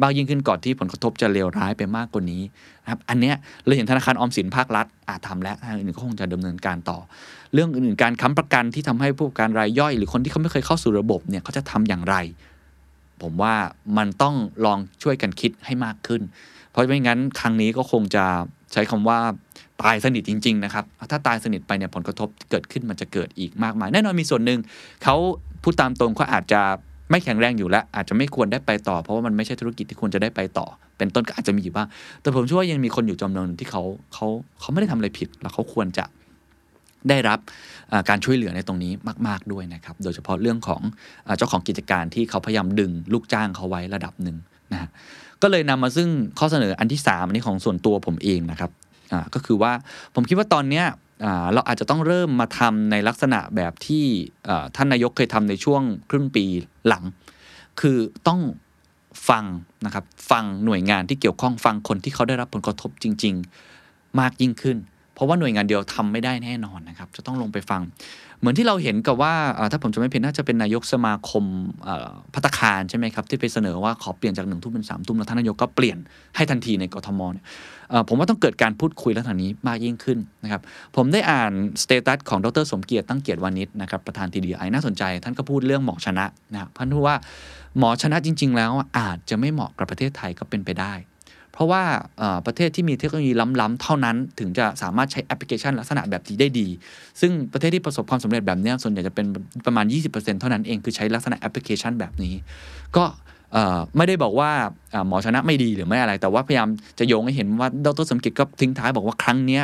Speaker 2: มากยิ่งขึ้นก่อนที่ผลกระทบจะเลวร้ายไปมากกว่านี้นะครับ อันเนี้ยเราเห็นธนาคารออมสินภาครัฐอาจทำแล้วทางอื่นก็คงจะดำเนินการต่อ เรื่องอื่นๆการค้ำประกันที่ทำให้ผู้ประกอบการรายย่อย หรือคนที่เขาไม่เคยเข้าสู่ระบบเนี่ยเขาจะทำอย่างไร ผมว่ามันต้องลองช่วยกันคิดให้มากขึ้น เพราะไม่งั้นครั้งนี้ก็คงจะใช้คำว่า ตายสนิทจริง ๆ นะครับ ถ้าตายสนิทไปเนี่ยผลกระทบเกิดขึ้นมันจะเกิดอีกมากมาย แน่นอนมีส่วนหนึ่งเขาพูดตามตรงเขาอาจจะไม่แข็งแรงอยู่แล้ว อาจจะไม่ควรได้ไปต่อ เพราะว่ามันไม่ใช่ธุรกิจที่ควรจะได้ไปต่อ เป็นต้นก็อาจจะมีอยู่บ้างแต่ผมเชื่อว่ายังมีคนอยู่จำนวนที่เขาเขาเขาไม่ได้ทำอะไรผิดแล้วเขาควรจะได้รับการช่วยเหลือในตรงนี้มาก ๆด้วยนะครับ โดยเฉพาะเรื่องของเจ้าของกิจการที่เขาพยายามดึงลูกจ้างเขาไว้ระดับหนึ่งนะก็เลยนำมาซึ่งข้อเสนออันที่3อันนี้ของส่วนตัวผมเองนะครับ ก็คือว่าผมคิดว่าตอนเนี้ยเราอาจจะต้องเริ่มมาทำในลักษณะแบบที่ท่านนายกเคยทำในช่วงครึ่งปีหลัง คือต้องฟังนะครับฟังหน่วยงานที่เกี่ยวข้องฟังคนที่เขาได้รับผลกระทบจริง ๆ มากยิ่งขึ้น เพราะว่าหน่วยงานเดียวทำไม่ได้แน่นอนนะครับ จะต้องลงไปฟัง เหมือนที่เราเห็นกับว่าถ้าผมจะไม่ผิดน่าจะเป็นนายกสมาคมภัตตาคารใช่ไหมครับที่ไปเสนอว่าขอเปลี่ยนจากหนึ่งทุ่มเป็นสามทุ่มแล้วท่านนายกก็เปลี่ยนให้ทันทีในกทมเนี่ยผมว่าต้องเกิดการพูดคุยลักษณะนี้มากยิ่งขึ้นนะครับ ผมได้อ่าน status ของดรสมเกียรติตั้งเกียรติวานิชนะครับประธาน TDRI น่าสนใจท่านก็พูดเรื่องหมอชนะนะครับท่านพูดว่าหมอชนะจริง ๆ แล้วอาจจะไม่เหมาะกับประเทศไทยก็เป็นไปได้ เพราะว่าประเทศที่มีเทคโนโลยีล้ำๆเท่านั้น ถึงจะสามารถใช้แอปพลิเคชันลักษณะแบบนี้ได้ดี ซึ่งประเทศที่ประสบความสำเร็จแบบนี้ส่วนใหญ่จะเป็นประมาณ 20%เท่านั้นเองคือใช้ลักษณะแอปพลิเคชันแบบนี้ ก็ไม่ได้บอกว่าหมอชนะไม่ดีหรือไม่อะไร แต่ว่าพยายามจะโยงให้เห็นว่าดรสมเกียรติก็ทิ้งท้ายบอกว่าครั้งนี้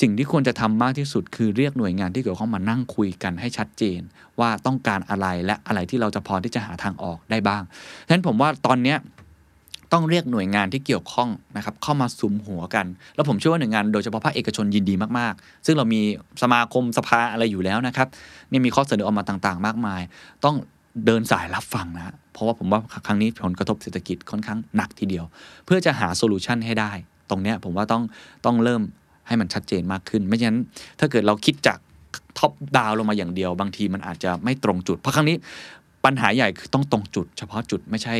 Speaker 2: สิ่งที่ควรจะทำมากที่สุดคือเรียกหน่วยงานที่เกี่ยวข้องมานั่งคุยกันให้ชัดเจน ว่าต้องการอะไรและอะไรที่เราจะพอที่จะหาทางออกได้บ้างฉะนั้นผมว่าตอนนี้ ต้องเรียกหน่วยงานที่เกี่ยวข้องนะครับเข้ามาสุมหัวกัน แล้วผมเชื่อว่าหน่วยงานโดยเฉพาะภาคเอกชนยินดีมากๆ ซึ่งเรามีสมาคมสภาอะไรอยู่แล้วนะครับนี่มีข้อเสนอออกมาต่างๆ มากมาย ต้องเดินสายรับฟังนะเพราะว่าผมว่าครั้งนี้ผลกระทบเศรษฐกิจค่อนข้างหนักทีเดียว เพื่อจะหา solution ให้ได้ ตรงเนี้ยผมว่าต้องต้องเริ่มให้มันชัดเจนมากขึ้น ไม่ฉะนั้นถ้าเกิดเราคิดจาก top down ลงมาอย่างเดียว บางทีมันอาจจะไม่ตรงจุด เพราะครั้งนี้ ปัญหาใหญ่คือต้องตรงจุด เฉพาะจุดไม่ใช่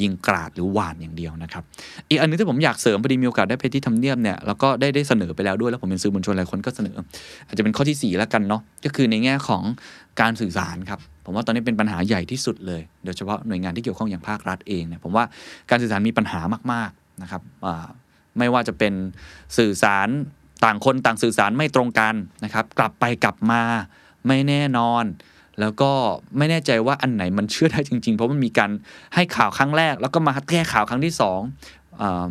Speaker 2: ยิงกราดหรือหวานอย่างเดียวนะครับ อีกอันนึงที่ผมอยากเสริมพอดีมีโอกาสได้ไปที่ทำเนียบเนี่ยแล้วก็ได้ได้เสนอไปแล้วด้วยแล้วผมเป็นสื่อมวลชนหลายคนก็เสนอ อาจจะเป็นข้อที่4แล้วกันเนาะก็คือในแง่ของการสื่อสารครับผมว่าตอนนี้เป็นปัญหาใหญ่ที่สุดเลย โดยเฉพาะหน่วยงานที่เกี่ยวข้องอย่างภาครัฐเองเนี่ยผมว่าการสื่อสารมีปัญหามากๆนะครับไม่ว่าจะเป็นสื่อสารต่างคนต่างสื่อสารไม่ตรงกันนะครับ กลับไปกลับมาไม่แน่นอน แล้วก็ไม่แน่ใจว่าอันไหนมันเชื่อได้จริง ๆ เพราะมันมีการให้ข่าวครั้งแรก แล้วก็มาแก้ข่าวครั้งที่ 2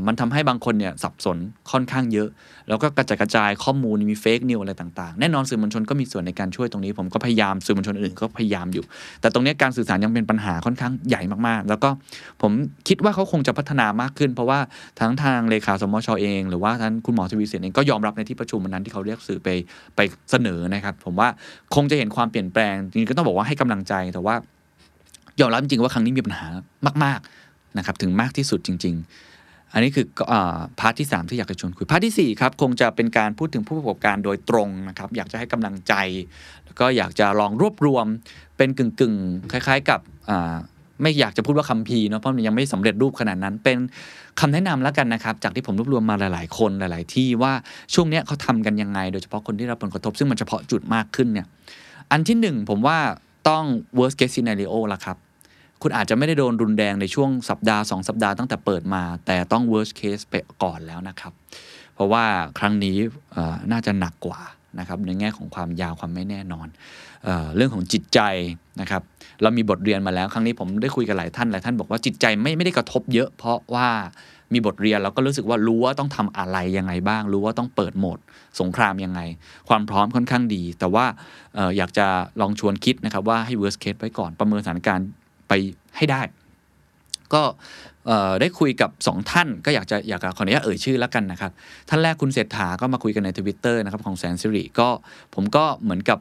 Speaker 2: มันทำให้บางคนเนี่ยสับสนค่อนข้างเยอะ แล้วก็กระจายกระจายข้อมูลมีเฟกนิวอะไรต่างๆ แน่นอนสื่อมวลชนก็มีส่วนในการช่วยตรงนี้ ผมก็พยายามสื่อมวลชนอื่นก็พยายามอยู่ แต่ตรงนี้การสื่อสารยังเป็นปัญหาค่อนข้างใหญ่มากๆ แล้วก็ผมคิดว่าเขาคงจะพัฒนามากขึ้น เพราะว่าทั้งทางเลขาสมชเอง หรือว่าท่านคุณหมอทวีเสียนเองก็ยอมรับในที่ประชุมวันนั้นที่เขาเรียกสื่อไปไปเสนอนะครับ ผมว่าคงจะเห็นความเปลี่ยนแปลงจริงๆก็ต้องบอกว่าให้กำลังใจแต่ว่ายอมรับจริงๆว่าครั้งนี้มีปัญหามาก ๆนะครับ ถึงมากที่สุดจริง ๆ อันนี้คือ part ที่ 3 ที่อยากจะชวนคุย part ที่ 4 ครับ คงจะเป็นการพูดถึงผู้ประกอบการโดยตรงนะครับ อยากจะให้กำลังใจ แล้วก็อยากจะลองรวบรวมเป็นกึ่งๆ คล้าย ๆ กับไม่อยากจะพูดว่าคัมภีร์เนาะเพราะมันยังไม่สำเร็จรูปขนาดนั้น เป็นคำแนะนำแล้วกันนะครับ จากที่ผมรวบรวมมาหลาย ๆ คนหลาย ๆ ที่ว่าช่วงนี้เขาทำกันยังไง โดยเฉพาะคนที่รับผลกระทบซึ่งมันเฉพาะจุดมากขึ้นเนี่ยอันที่ 1 ผมว่าต้อง worst case scenario ละครับ คุณอาจจะไม่ได้โดนรุนแรงในช่วงสัปดาห์ 2 สัปดาห์ตั้งแต่เปิดมา แต่ต้อง worst case ไปก่อนแล้วนะครับ เพราะว่าครั้งนี้น่าจะหนักกว่านะครับในแง่ของความยาวความไม่แน่นอนเอเรื่องของจิตใจนะครับเรามีบทเรียนมาแล้ว ครั้งนี้ผมได้คุยกับหลายท่านหลายท่านบอกว่าจิตใจไม่ไม่ได้กระทบเยอะ เพราะว่ามีบทเรียนเราก็รู้สึกว่ารู้ว่าต้องทำอะไรยังไงบ้าง รู้ว่าต้องเปิดโหมด สงครามยังไง ความพร้อมค่อนข้างดี แต่ว่าอออยากจะลองชวนคิดนะครับว่าให้ worst case ไว้ก่อนประเมินสถานการณ์ ไปให้ได้ ก็ได้คุยกับ 2 ท่านก็อยากจะอยากขออนุญาตเอ่ยชื่อแล้วกันนะครับ ท่านแรกคุณเศรษฐาก็มาคุยกันในทวิตเตอร์นะครับของแสนสิริก็ผมก็เหมือนกับ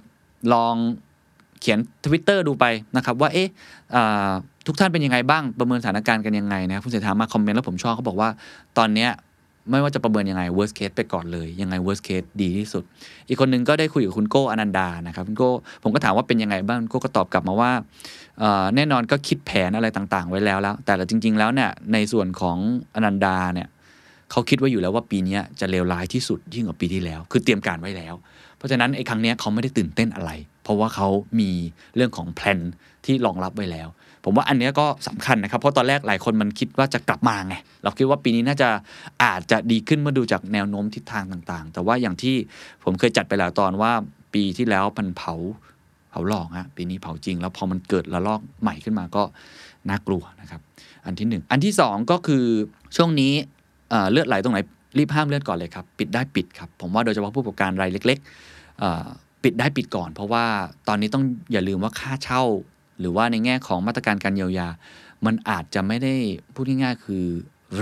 Speaker 2: ลองเขียนทวิตเตอร์ดูไปนะครับว่าเอ๊ะทุกท่านเป็นยังไงบ้างประเมินสถานการณ์กันยังไงนะคุณเศรษฐามาคอมเมนต์แล้วผมชอบเขาบอกว่าตอนเนี้ย ไม่ว่าจะประเมินยังไง worst case ไปก่อนเลย ยังไง worst case ดีที่สุด อีกคนนึงก็ได้คุยกับคุณโก้อนันดานะครับคุณโก้ผมก็ถามว่าเป็นยังไงบ้างคุณโก้ก็ตอบกลับมาว่าแน่นอนก็คิดแผนอะไรต่างๆ ไว้แล้วแล้ว แต่จริง ๆ แล้วเนี่ยในส่วนของอนันดาเนี่ยเขาคิดว่าอยู่แล้วว่าปีนี้จะเลวร้ายที่สุดยิ่งกว่าปีที่แล้ว คือเตรียมการไว้แล้ว เพราะฉะนั้นไอ้ครั้งนี้เขาไม่ได้ตื่นเต้นอะไร เพราะว่าเขามีเรื่องของแผนที่รองรับไว้แล้ว ผมว่าอันนี้ก็สำคัญนะครับ เพราะตอนแรกหลายคนมันคิดว่าจะกลับมาไง เราคิดว่าปีนี้น่าจะอาจจะดีขึ้นเมื่อดูจากแนวโน้มทิศทางต่างๆ แต่ว่าอย่างที่ผมเคยจัดไปแล้วตอนว่าปีที่แล้วมันเผาเผาหลอกฮะปีนี้เผาจริง แล้วพอมันเกิดระลอกใหม่ขึ้นมาก็น่ากลัวนะครับ อันที่หนึ่งอันที่สองก็คือช่วงนี้เลือดไหลตรงไหนรีบห้ามเลือดก่อนเลยครับ ปิดได้ปิดครับ ผมว่าโดยเฉพาะผู้ประกอบการรายเล็ก ๆ ปิดได้ปิดก่อน เพราะว่าตอนนี้ต้องอย่าลืมว่าค่าเช่า หรือว่าในแง่ของมาตรการการเยียวยา มันอาจจะไม่ได้พูดง่ายๆคือ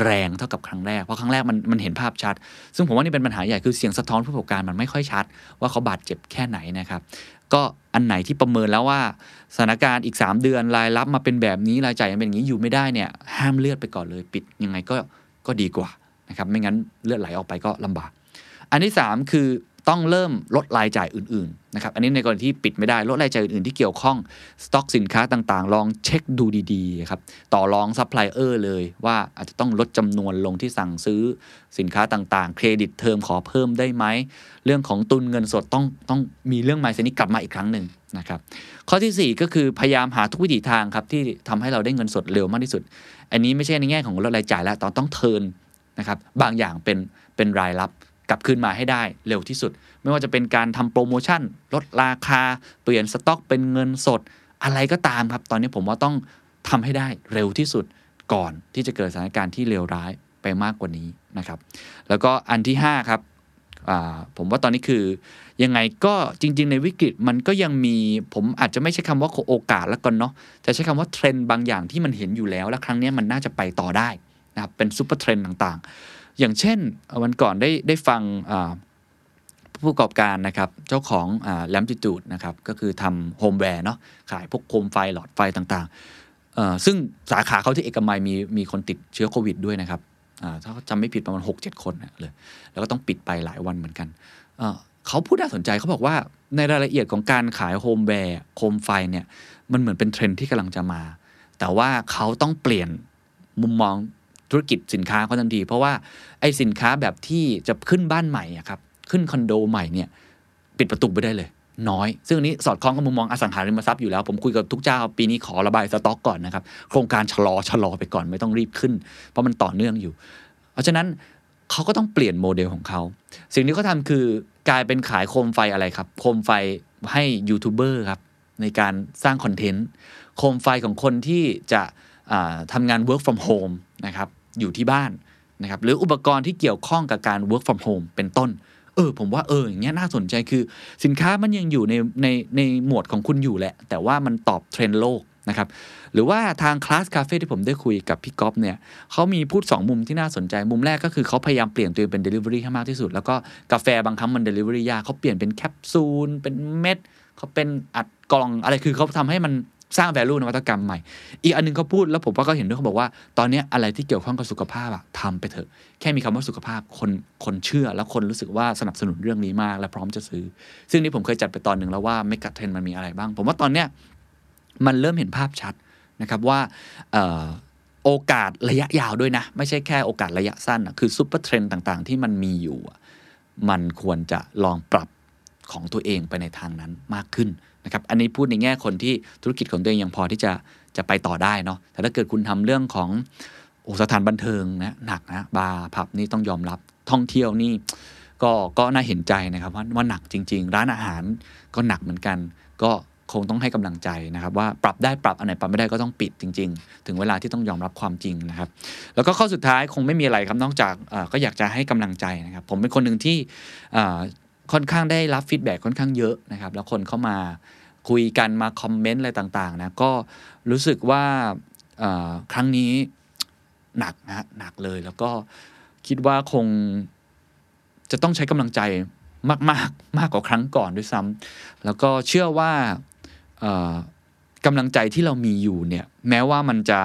Speaker 2: แรงเท่ากับครั้งแรก เพราะครั้งแรกมันมันเห็นภาพชัด ซึ่งผมว่านี่เป็นปัญหาใหญ่คือเสียงสะท้อนผู้ประกอบการมันไม่ค่อยชัด ว่าเขาบาดเจ็บแค่ไหนนะครับ ก็อันไหนที่ประเมินแล้วว่าสถานการณ์อีก 3 เดือนรายรับมาเป็นแบบนี้รายจ่ายยังเป็นอย่างนี้อยู่ไม่ได้เนี่ยห้ามเลือดไปก่อนเลยปิดยังไงก็ก็ดีกว่านะครับไม่งั้นเลือดไหลออกไปก็ลำบาก อันที่ 3 คือ ต้องเริ่มลดรายจ่ายอื่นๆนะครับอันนี้ในกรณีที่ปิดไม่ได้ลดรายจ่ายอื่นๆที่เกี่ยวข้องสต็อกสินค้าต่างๆ ลองเช็คดูดีๆครับต่อรองซัพพลายเออร์เลยว่าอาจจะต้องลดจำนวนลงที่สั่งซื้อสินค้าต่างๆ credit term ขอเพิ่มได้ไหม เรื่องของตุนเงินสดต้องต้องมีเรื่อง mindset นี้กลับมาอีกครั้งหนึ่งนะครับข้อที่ 4 ก็คือพยายามหาทุกวิถีทางครับที่ทำให้เราได้เงินสดเร็วมากที่สุด อันนี้ไม่ใช่ในแง่ของลดรายจ่ายแล้วตอนต้องเทิร์นนะครับบางอย่างเป็นเป็นรายรับ กลับคืนมาให้ได้เร็วที่สุด ไม่ว่าจะเป็นการทำโปรโมชั่น ลดราคา เปลี่ยนสต็อกเป็นเงินสด อะไรก็ตามครับ ตอนนี้ผมว่าต้องทำให้ได้เร็วที่สุดก่อนที่จะเกิดสถานการณ์ที่เลวร้ายไปมากกว่านี้นะครับ แล้วก็อันที่ 5 ครับผมว่าตอนนี้คือยังไงก็จริง ๆ ในวิกฤตมันก็ยังมีผมอาจจะไม่ใช่คำว่าโอกาสแล้วกันเนาะจะใช้คำว่าเทรนด์บางอย่างที่มันเห็นอยู่แล้ว และครั้งนี้มันน่าจะไปต่อได้นะครับเป็น super trend ต่างๆ อย่างเช่นวันก่อนได้ได้ฟังผู้ประกอบการนะครับ เจ้าของ Lamptitude นะครับ ก็คือทำ homeware เนาะขายพวกโคมไฟหลอดไฟต่างๆ ซึ่งสาขาเขาที่เอกมัยมีมีคนติดเชื้อโควิดด้วยนะครับถ้าจำไม่ผิดประมาณ 6 7 คนเลยแล้วก็ต้องปิดไปหลายวันเหมือนกันเขาพูดน่าสนใจเขาบอกว่าในรายละเอียดของการขาย homeware โคมไฟเนี่ยมันเหมือนเป็นเทรนที่กำลังจะมา แต่ว่าเขาต้องเปลี่ยนมุมมอง ธุรกิจสินค้าเขาทันที เพราะว่าไอ้สินค้าแบบที่จะขึ้นบ้านใหม่ครับขึ้นคอนโดใหม่เนี่ยปิดประตูไปได้เลย น้อย ซึ่งอันนี้สอดคล้องกับมุมมองอสังหาริมทรัพย์อยู่แล้ว ผมคุยกับทุกเจ้าปีนี้ขอระบายสต็อกก่อนนะครับโครงการชะลอชะลอไปก่อนไม่ต้องรีบขึ้น เพราะมันต่อเนื่องอยู่ เพราะฉะนั้นเขาก็ต้องเปลี่ยนโมเดลของเขา สิ่งที่เขาทำคือกลายเป็นขายโคมไฟอะไรครับ โคมไฟให้ยูทูบเบอร์ครับในการสร้างคอนเทนต์ โคมไฟของคนที่จะทำงาน work from home นะครับ อยู่ที่บ้านนะครับหรืออุปกรณ์ที่เกี่ยวข้องกับการ work from home เป็นต้น เออ ผมว่าเอออย่างเงี้ยน่าสนใจคือสินค้ามันยังอยู่ในในในหมวดของคุณอยู่แหละ แต่ว่ามันตอบเทรนด์โลกนะครับหรือว่าทางคลาสคาเฟ่ที่ผมได้คุยกับพี่ก๊อฟเนี่ยเขามีพูด 2 มุมที่น่าสนใจ มุมแรกก็คือเขาพยายามเปลี่ยนตัวเองเป็น Delivery ให้มากที่สุด แล้วก็กาแฟบางครั้งมัน Delivery ยากเขาเปลี่ยนเป็นแคปซูลเป็นเม็ดเขาเป็นอัดกล่องอะไรคือเขาทำให้มัน สร้าง value นวัตกรรมใหม่ อีกอันนึงเขาพูดแล้วผมว่าก็เห็นด้วยเขาบอกว่า ตอนนี้อะไรที่เกี่ยวข้องกับสุขภาพอะทำไปเถอะ แค่มีคำว่าสุขภาพคนคนเชื่อแล้วคนรู้สึกว่าสนับสนุนเรื่องนี้มาก และพร้อมจะซื้อ ซึ่งนี่ผมเคยจัดไปตอนหนึ่งแล้วว่าไม่กัดเทรนมันมีอะไรบ้าง ผมว่าตอนเนี้ยมันเริ่มเห็นภาพชัดนะครับว่าโอกาสระยะยาวด้วยนะ ไม่ใช่แค่โอกาสระยะสั้นคือ super trend ต่างๆ ที่มันมีอยู่ มันควรจะลองปรับ ของตัวเองไปในทางนั้นมากขึ้นนะครับอันนี้พูดในแง่คนที่ธุรกิจของตัวเองยังพอที่จะจะไปต่อได้เนาะแต่ถ้าเกิดคุณทำเรื่องของโอสถานบันเทิงนะหนักนะบาร์ผับนี่ต้องยอมรับท่องเที่ยวนี่ก็ก็น่าเห็นใจนะครับว่าว่าหนักจริง ๆ ร้านอาหารก็หนักเหมือนกัน ก็คงต้องให้กำลังใจนะครับว่าปรับได้ปรับอันไหนปรับไม่ได้ก็ต้องปิดจริง ๆ ถึงเวลาที่ต้องยอมรับความจริงนะครับ แล้วก็ข้อสุดท้ายคงไม่มีอะไรครับนอกจากก็อยากจะให้กำลังใจนะครับ ผมเป็นคนหนึ่งที่ ค่อนข้างได้รับฟีดแบ็ค่อนข้างเยอะนะครับ แล้วคนเข้ามาคุยกันมาคอมเมนต์อะไรต่างๆนะก็รู้สึกว่าครั้งนี้หนักนะหนักเลยแล้วก็คิดว่าคงจะต้องใช้กำลังใจมากๆมมากกว่าครั้งก่อนด้วยซ้ำแล้วก็เชื่อว่ากำลังใจที่เรามีอยู่เนี่ย แม้ว่ามันจะ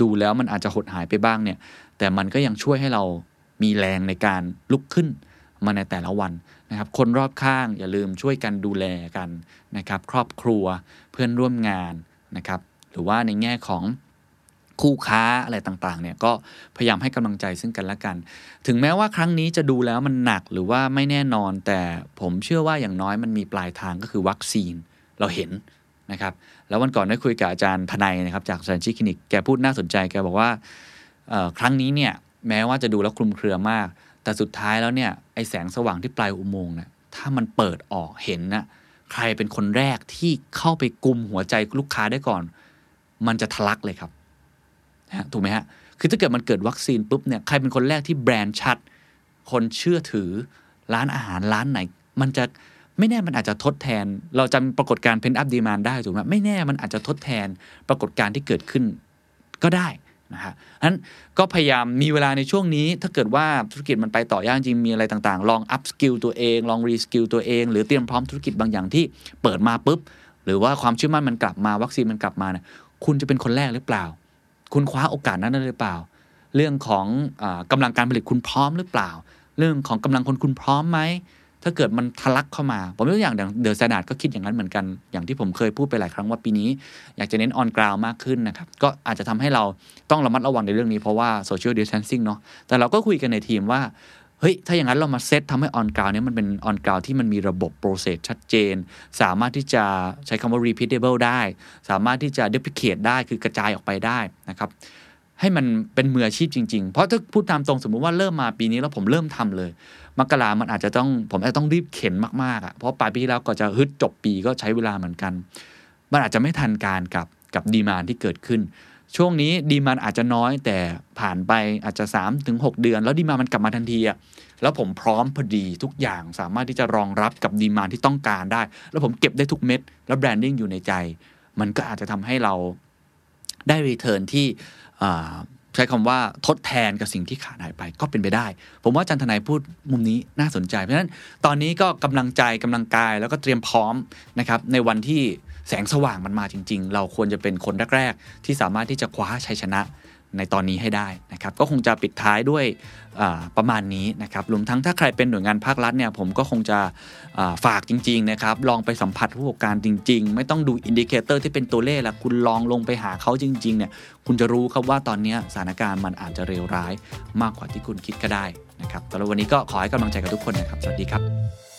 Speaker 2: ดูแล้วมันอาจจะหดหายไปบ้างเนี่ย แต่มันก็ยังช่วยให้เรามีแรงในการลุกขึ้นมาในแต่ละวัน นะครับคนรอบข้างอย่าลืมช่วยกันดูแลกันนะครับครอบครัวเพื่อนร่วมงานนะครับหรือว่าในแง่ของคู่ค้าอะไรต่างๆเนี่ยก็พยายามให้กำลังใจซึ่งกันและกัน ถึงแม้ว่าครั้งนี้จะดูแล้วมันหนักหรือว่าไม่แน่นอน แต่ผมเชื่อว่าอย่างน้อยมันมีปลายทางก็คือวัคซีนเราเห็นนะครับแล้ววันก่อนได้คุยกับอาจารย์ทนายนะครับจากสันชิคลินิกแกพูดน่าสนใจแกบอกว่าครั้งนี้เนี่ยแม้ว่าจะดูแล้วคลุมเครือมาก แต่สุดท้ายแล้วเนี่ยไอแสงสว่างที่ปลายอุโมงค์เนี่ยถ้ามันเปิดออกเห็นนะใครเป็นคนแรกที่เข้าไปกลุ่มหัวใจลูกค้าได้ก่อน มันจะทะลักเลยครับนะถูกไหมฮะคือถ้าเกิดมันเกิดวัคซีนปุ๊บเนี่ยใครเป็นคนแรกที่แบรนด์ชัด คนเชื่อถือร้านอาหารร้านไหน มันจะไม่แน่มันอาจจะทดแทน เราจำปรากฏการณ์ pent-up demand ได้ถูกไหมไม่แน่มันอาจจะทดแทนปรากฏการณ์ที่เกิดขึ้นก็ได้ นะฮะนั้นก็พยายามมีเวลาในช่วงนี้ ถ้าเกิดว่าธุรกิจมันไปต่อยากจริงมีอะไรต่างๆ ลอง upskill ตัวเอง ลอง reskill ตัวเอง หรือเตรียมพร้อมธุรกิจบางอย่างที่เปิดมาปุ๊บ หรือว่าความเชื่อมั่นมันกลับมาวัคซีนมันกลับมาเนี่ยคุณจะเป็นคนแรกหรือเปล่า คุณคว้าโอกาสนั้นได้หรือเปล่า เรื่องของอกำลังการผลิตคุณพร้อมหรือเปล่า เรื่องของกำลังคนคุณพร้อมไหม ถ้าเกิดมันทะลักเข้ามา ผมยกตัวอย่าง THE STANDARD ก็คิดอย่างนั้นเหมือนกัน อย่างที่ผมเคยพูดไปหลายครั้งว่าปีนี้ อยากจะเน้น on ground มากขึ้นนะครับ ก็อาจจะทำให้เราต้องระมัดระวังในเรื่องนี้เพราะว่า social distancing เนาะ แต่เราก็คุยกันในทีมว่าเฮ้ย ถ้าอย่างนั้นเรามาเซตทำให้ on ground นี้มันเป็น on ground ที่มันมีระบบ process ชัดเจน สามารถที่จะใช้คำว่า repeatable ได้ สามารถที่จะ duplicate ได้คือกระจายออกไปได้นะครับให้มันเป็นมืออาชีพจริง ๆ เพราะถ้าพูดตามตรงสมมุติว่าเริ่มมาปีนี้แล้วผมเริ่มทำเลย มกรามันอาจจะต้องผมอาจจะต้องรีบเข็นมากๆอะเพราะปลายปีแล้วก็จะฮึดจบปีก็ใช้เวลาเหมือนกัน มันอาจจะไม่ทันการกับกับดีมานที่เกิดขึ้น ช่วงนี้ดีมานอาจจะน้อยแต่ผ่านไปอาจจะ3าถึงหเดือน แล้วดีมานมันกลับมาทันทีอะแล้วผมพร้อมพอดีทุกอย่างสามารถที่จะรองรับกับดีมานที่ต้องการได้ แล้วผมเก็บได้ทุกเม็ด แล้วแบรนดิ้งอยู่ในใจ มันก็อาจจะทำให้เราได้รีเทิร์นที่ ใช้คำว่าทดแทนกับสิ่งที่ขาดหายไปก็เป็นไปได้ ผมว่าจันทนายพูดมุมนี้น่าสนใจ เพราะฉะนั้นตอนนี้ก็กำลังใจกำลังกายแล้วก็เตรียมพร้อมนะครับในวันที่แสงสว่างมันมาจริง ๆ เราควรจะเป็นคนแรก ๆ ที่สามารถที่จะคว้าชัยชนะ ในตอนนี้ให้ได้นะครับก็คงจะปิดท้ายด้วยประมาณนี้นะครับรวมทั้งถ้าใครเป็นหน่วยงานภาครัฐเนี่ยผมก็คงจะฝากจริงๆนะครับลองไปสัมผัสผู้ประกอบการจริง ๆ ไม่ต้องดู indicator ที่เป็นตัวเลขละคุณลองลงไปหาเขาจริงๆเนี่ยคุณจะรู้ครับว่าตอนนี้สถานการณ์มันอาจจะเลวร้ายมากกว่าที่คุณคิดก็ได้นะครับแต่วันนี้ก็ขอให้กำลังใจกับทุกคนนะครับ สวัสดีครับ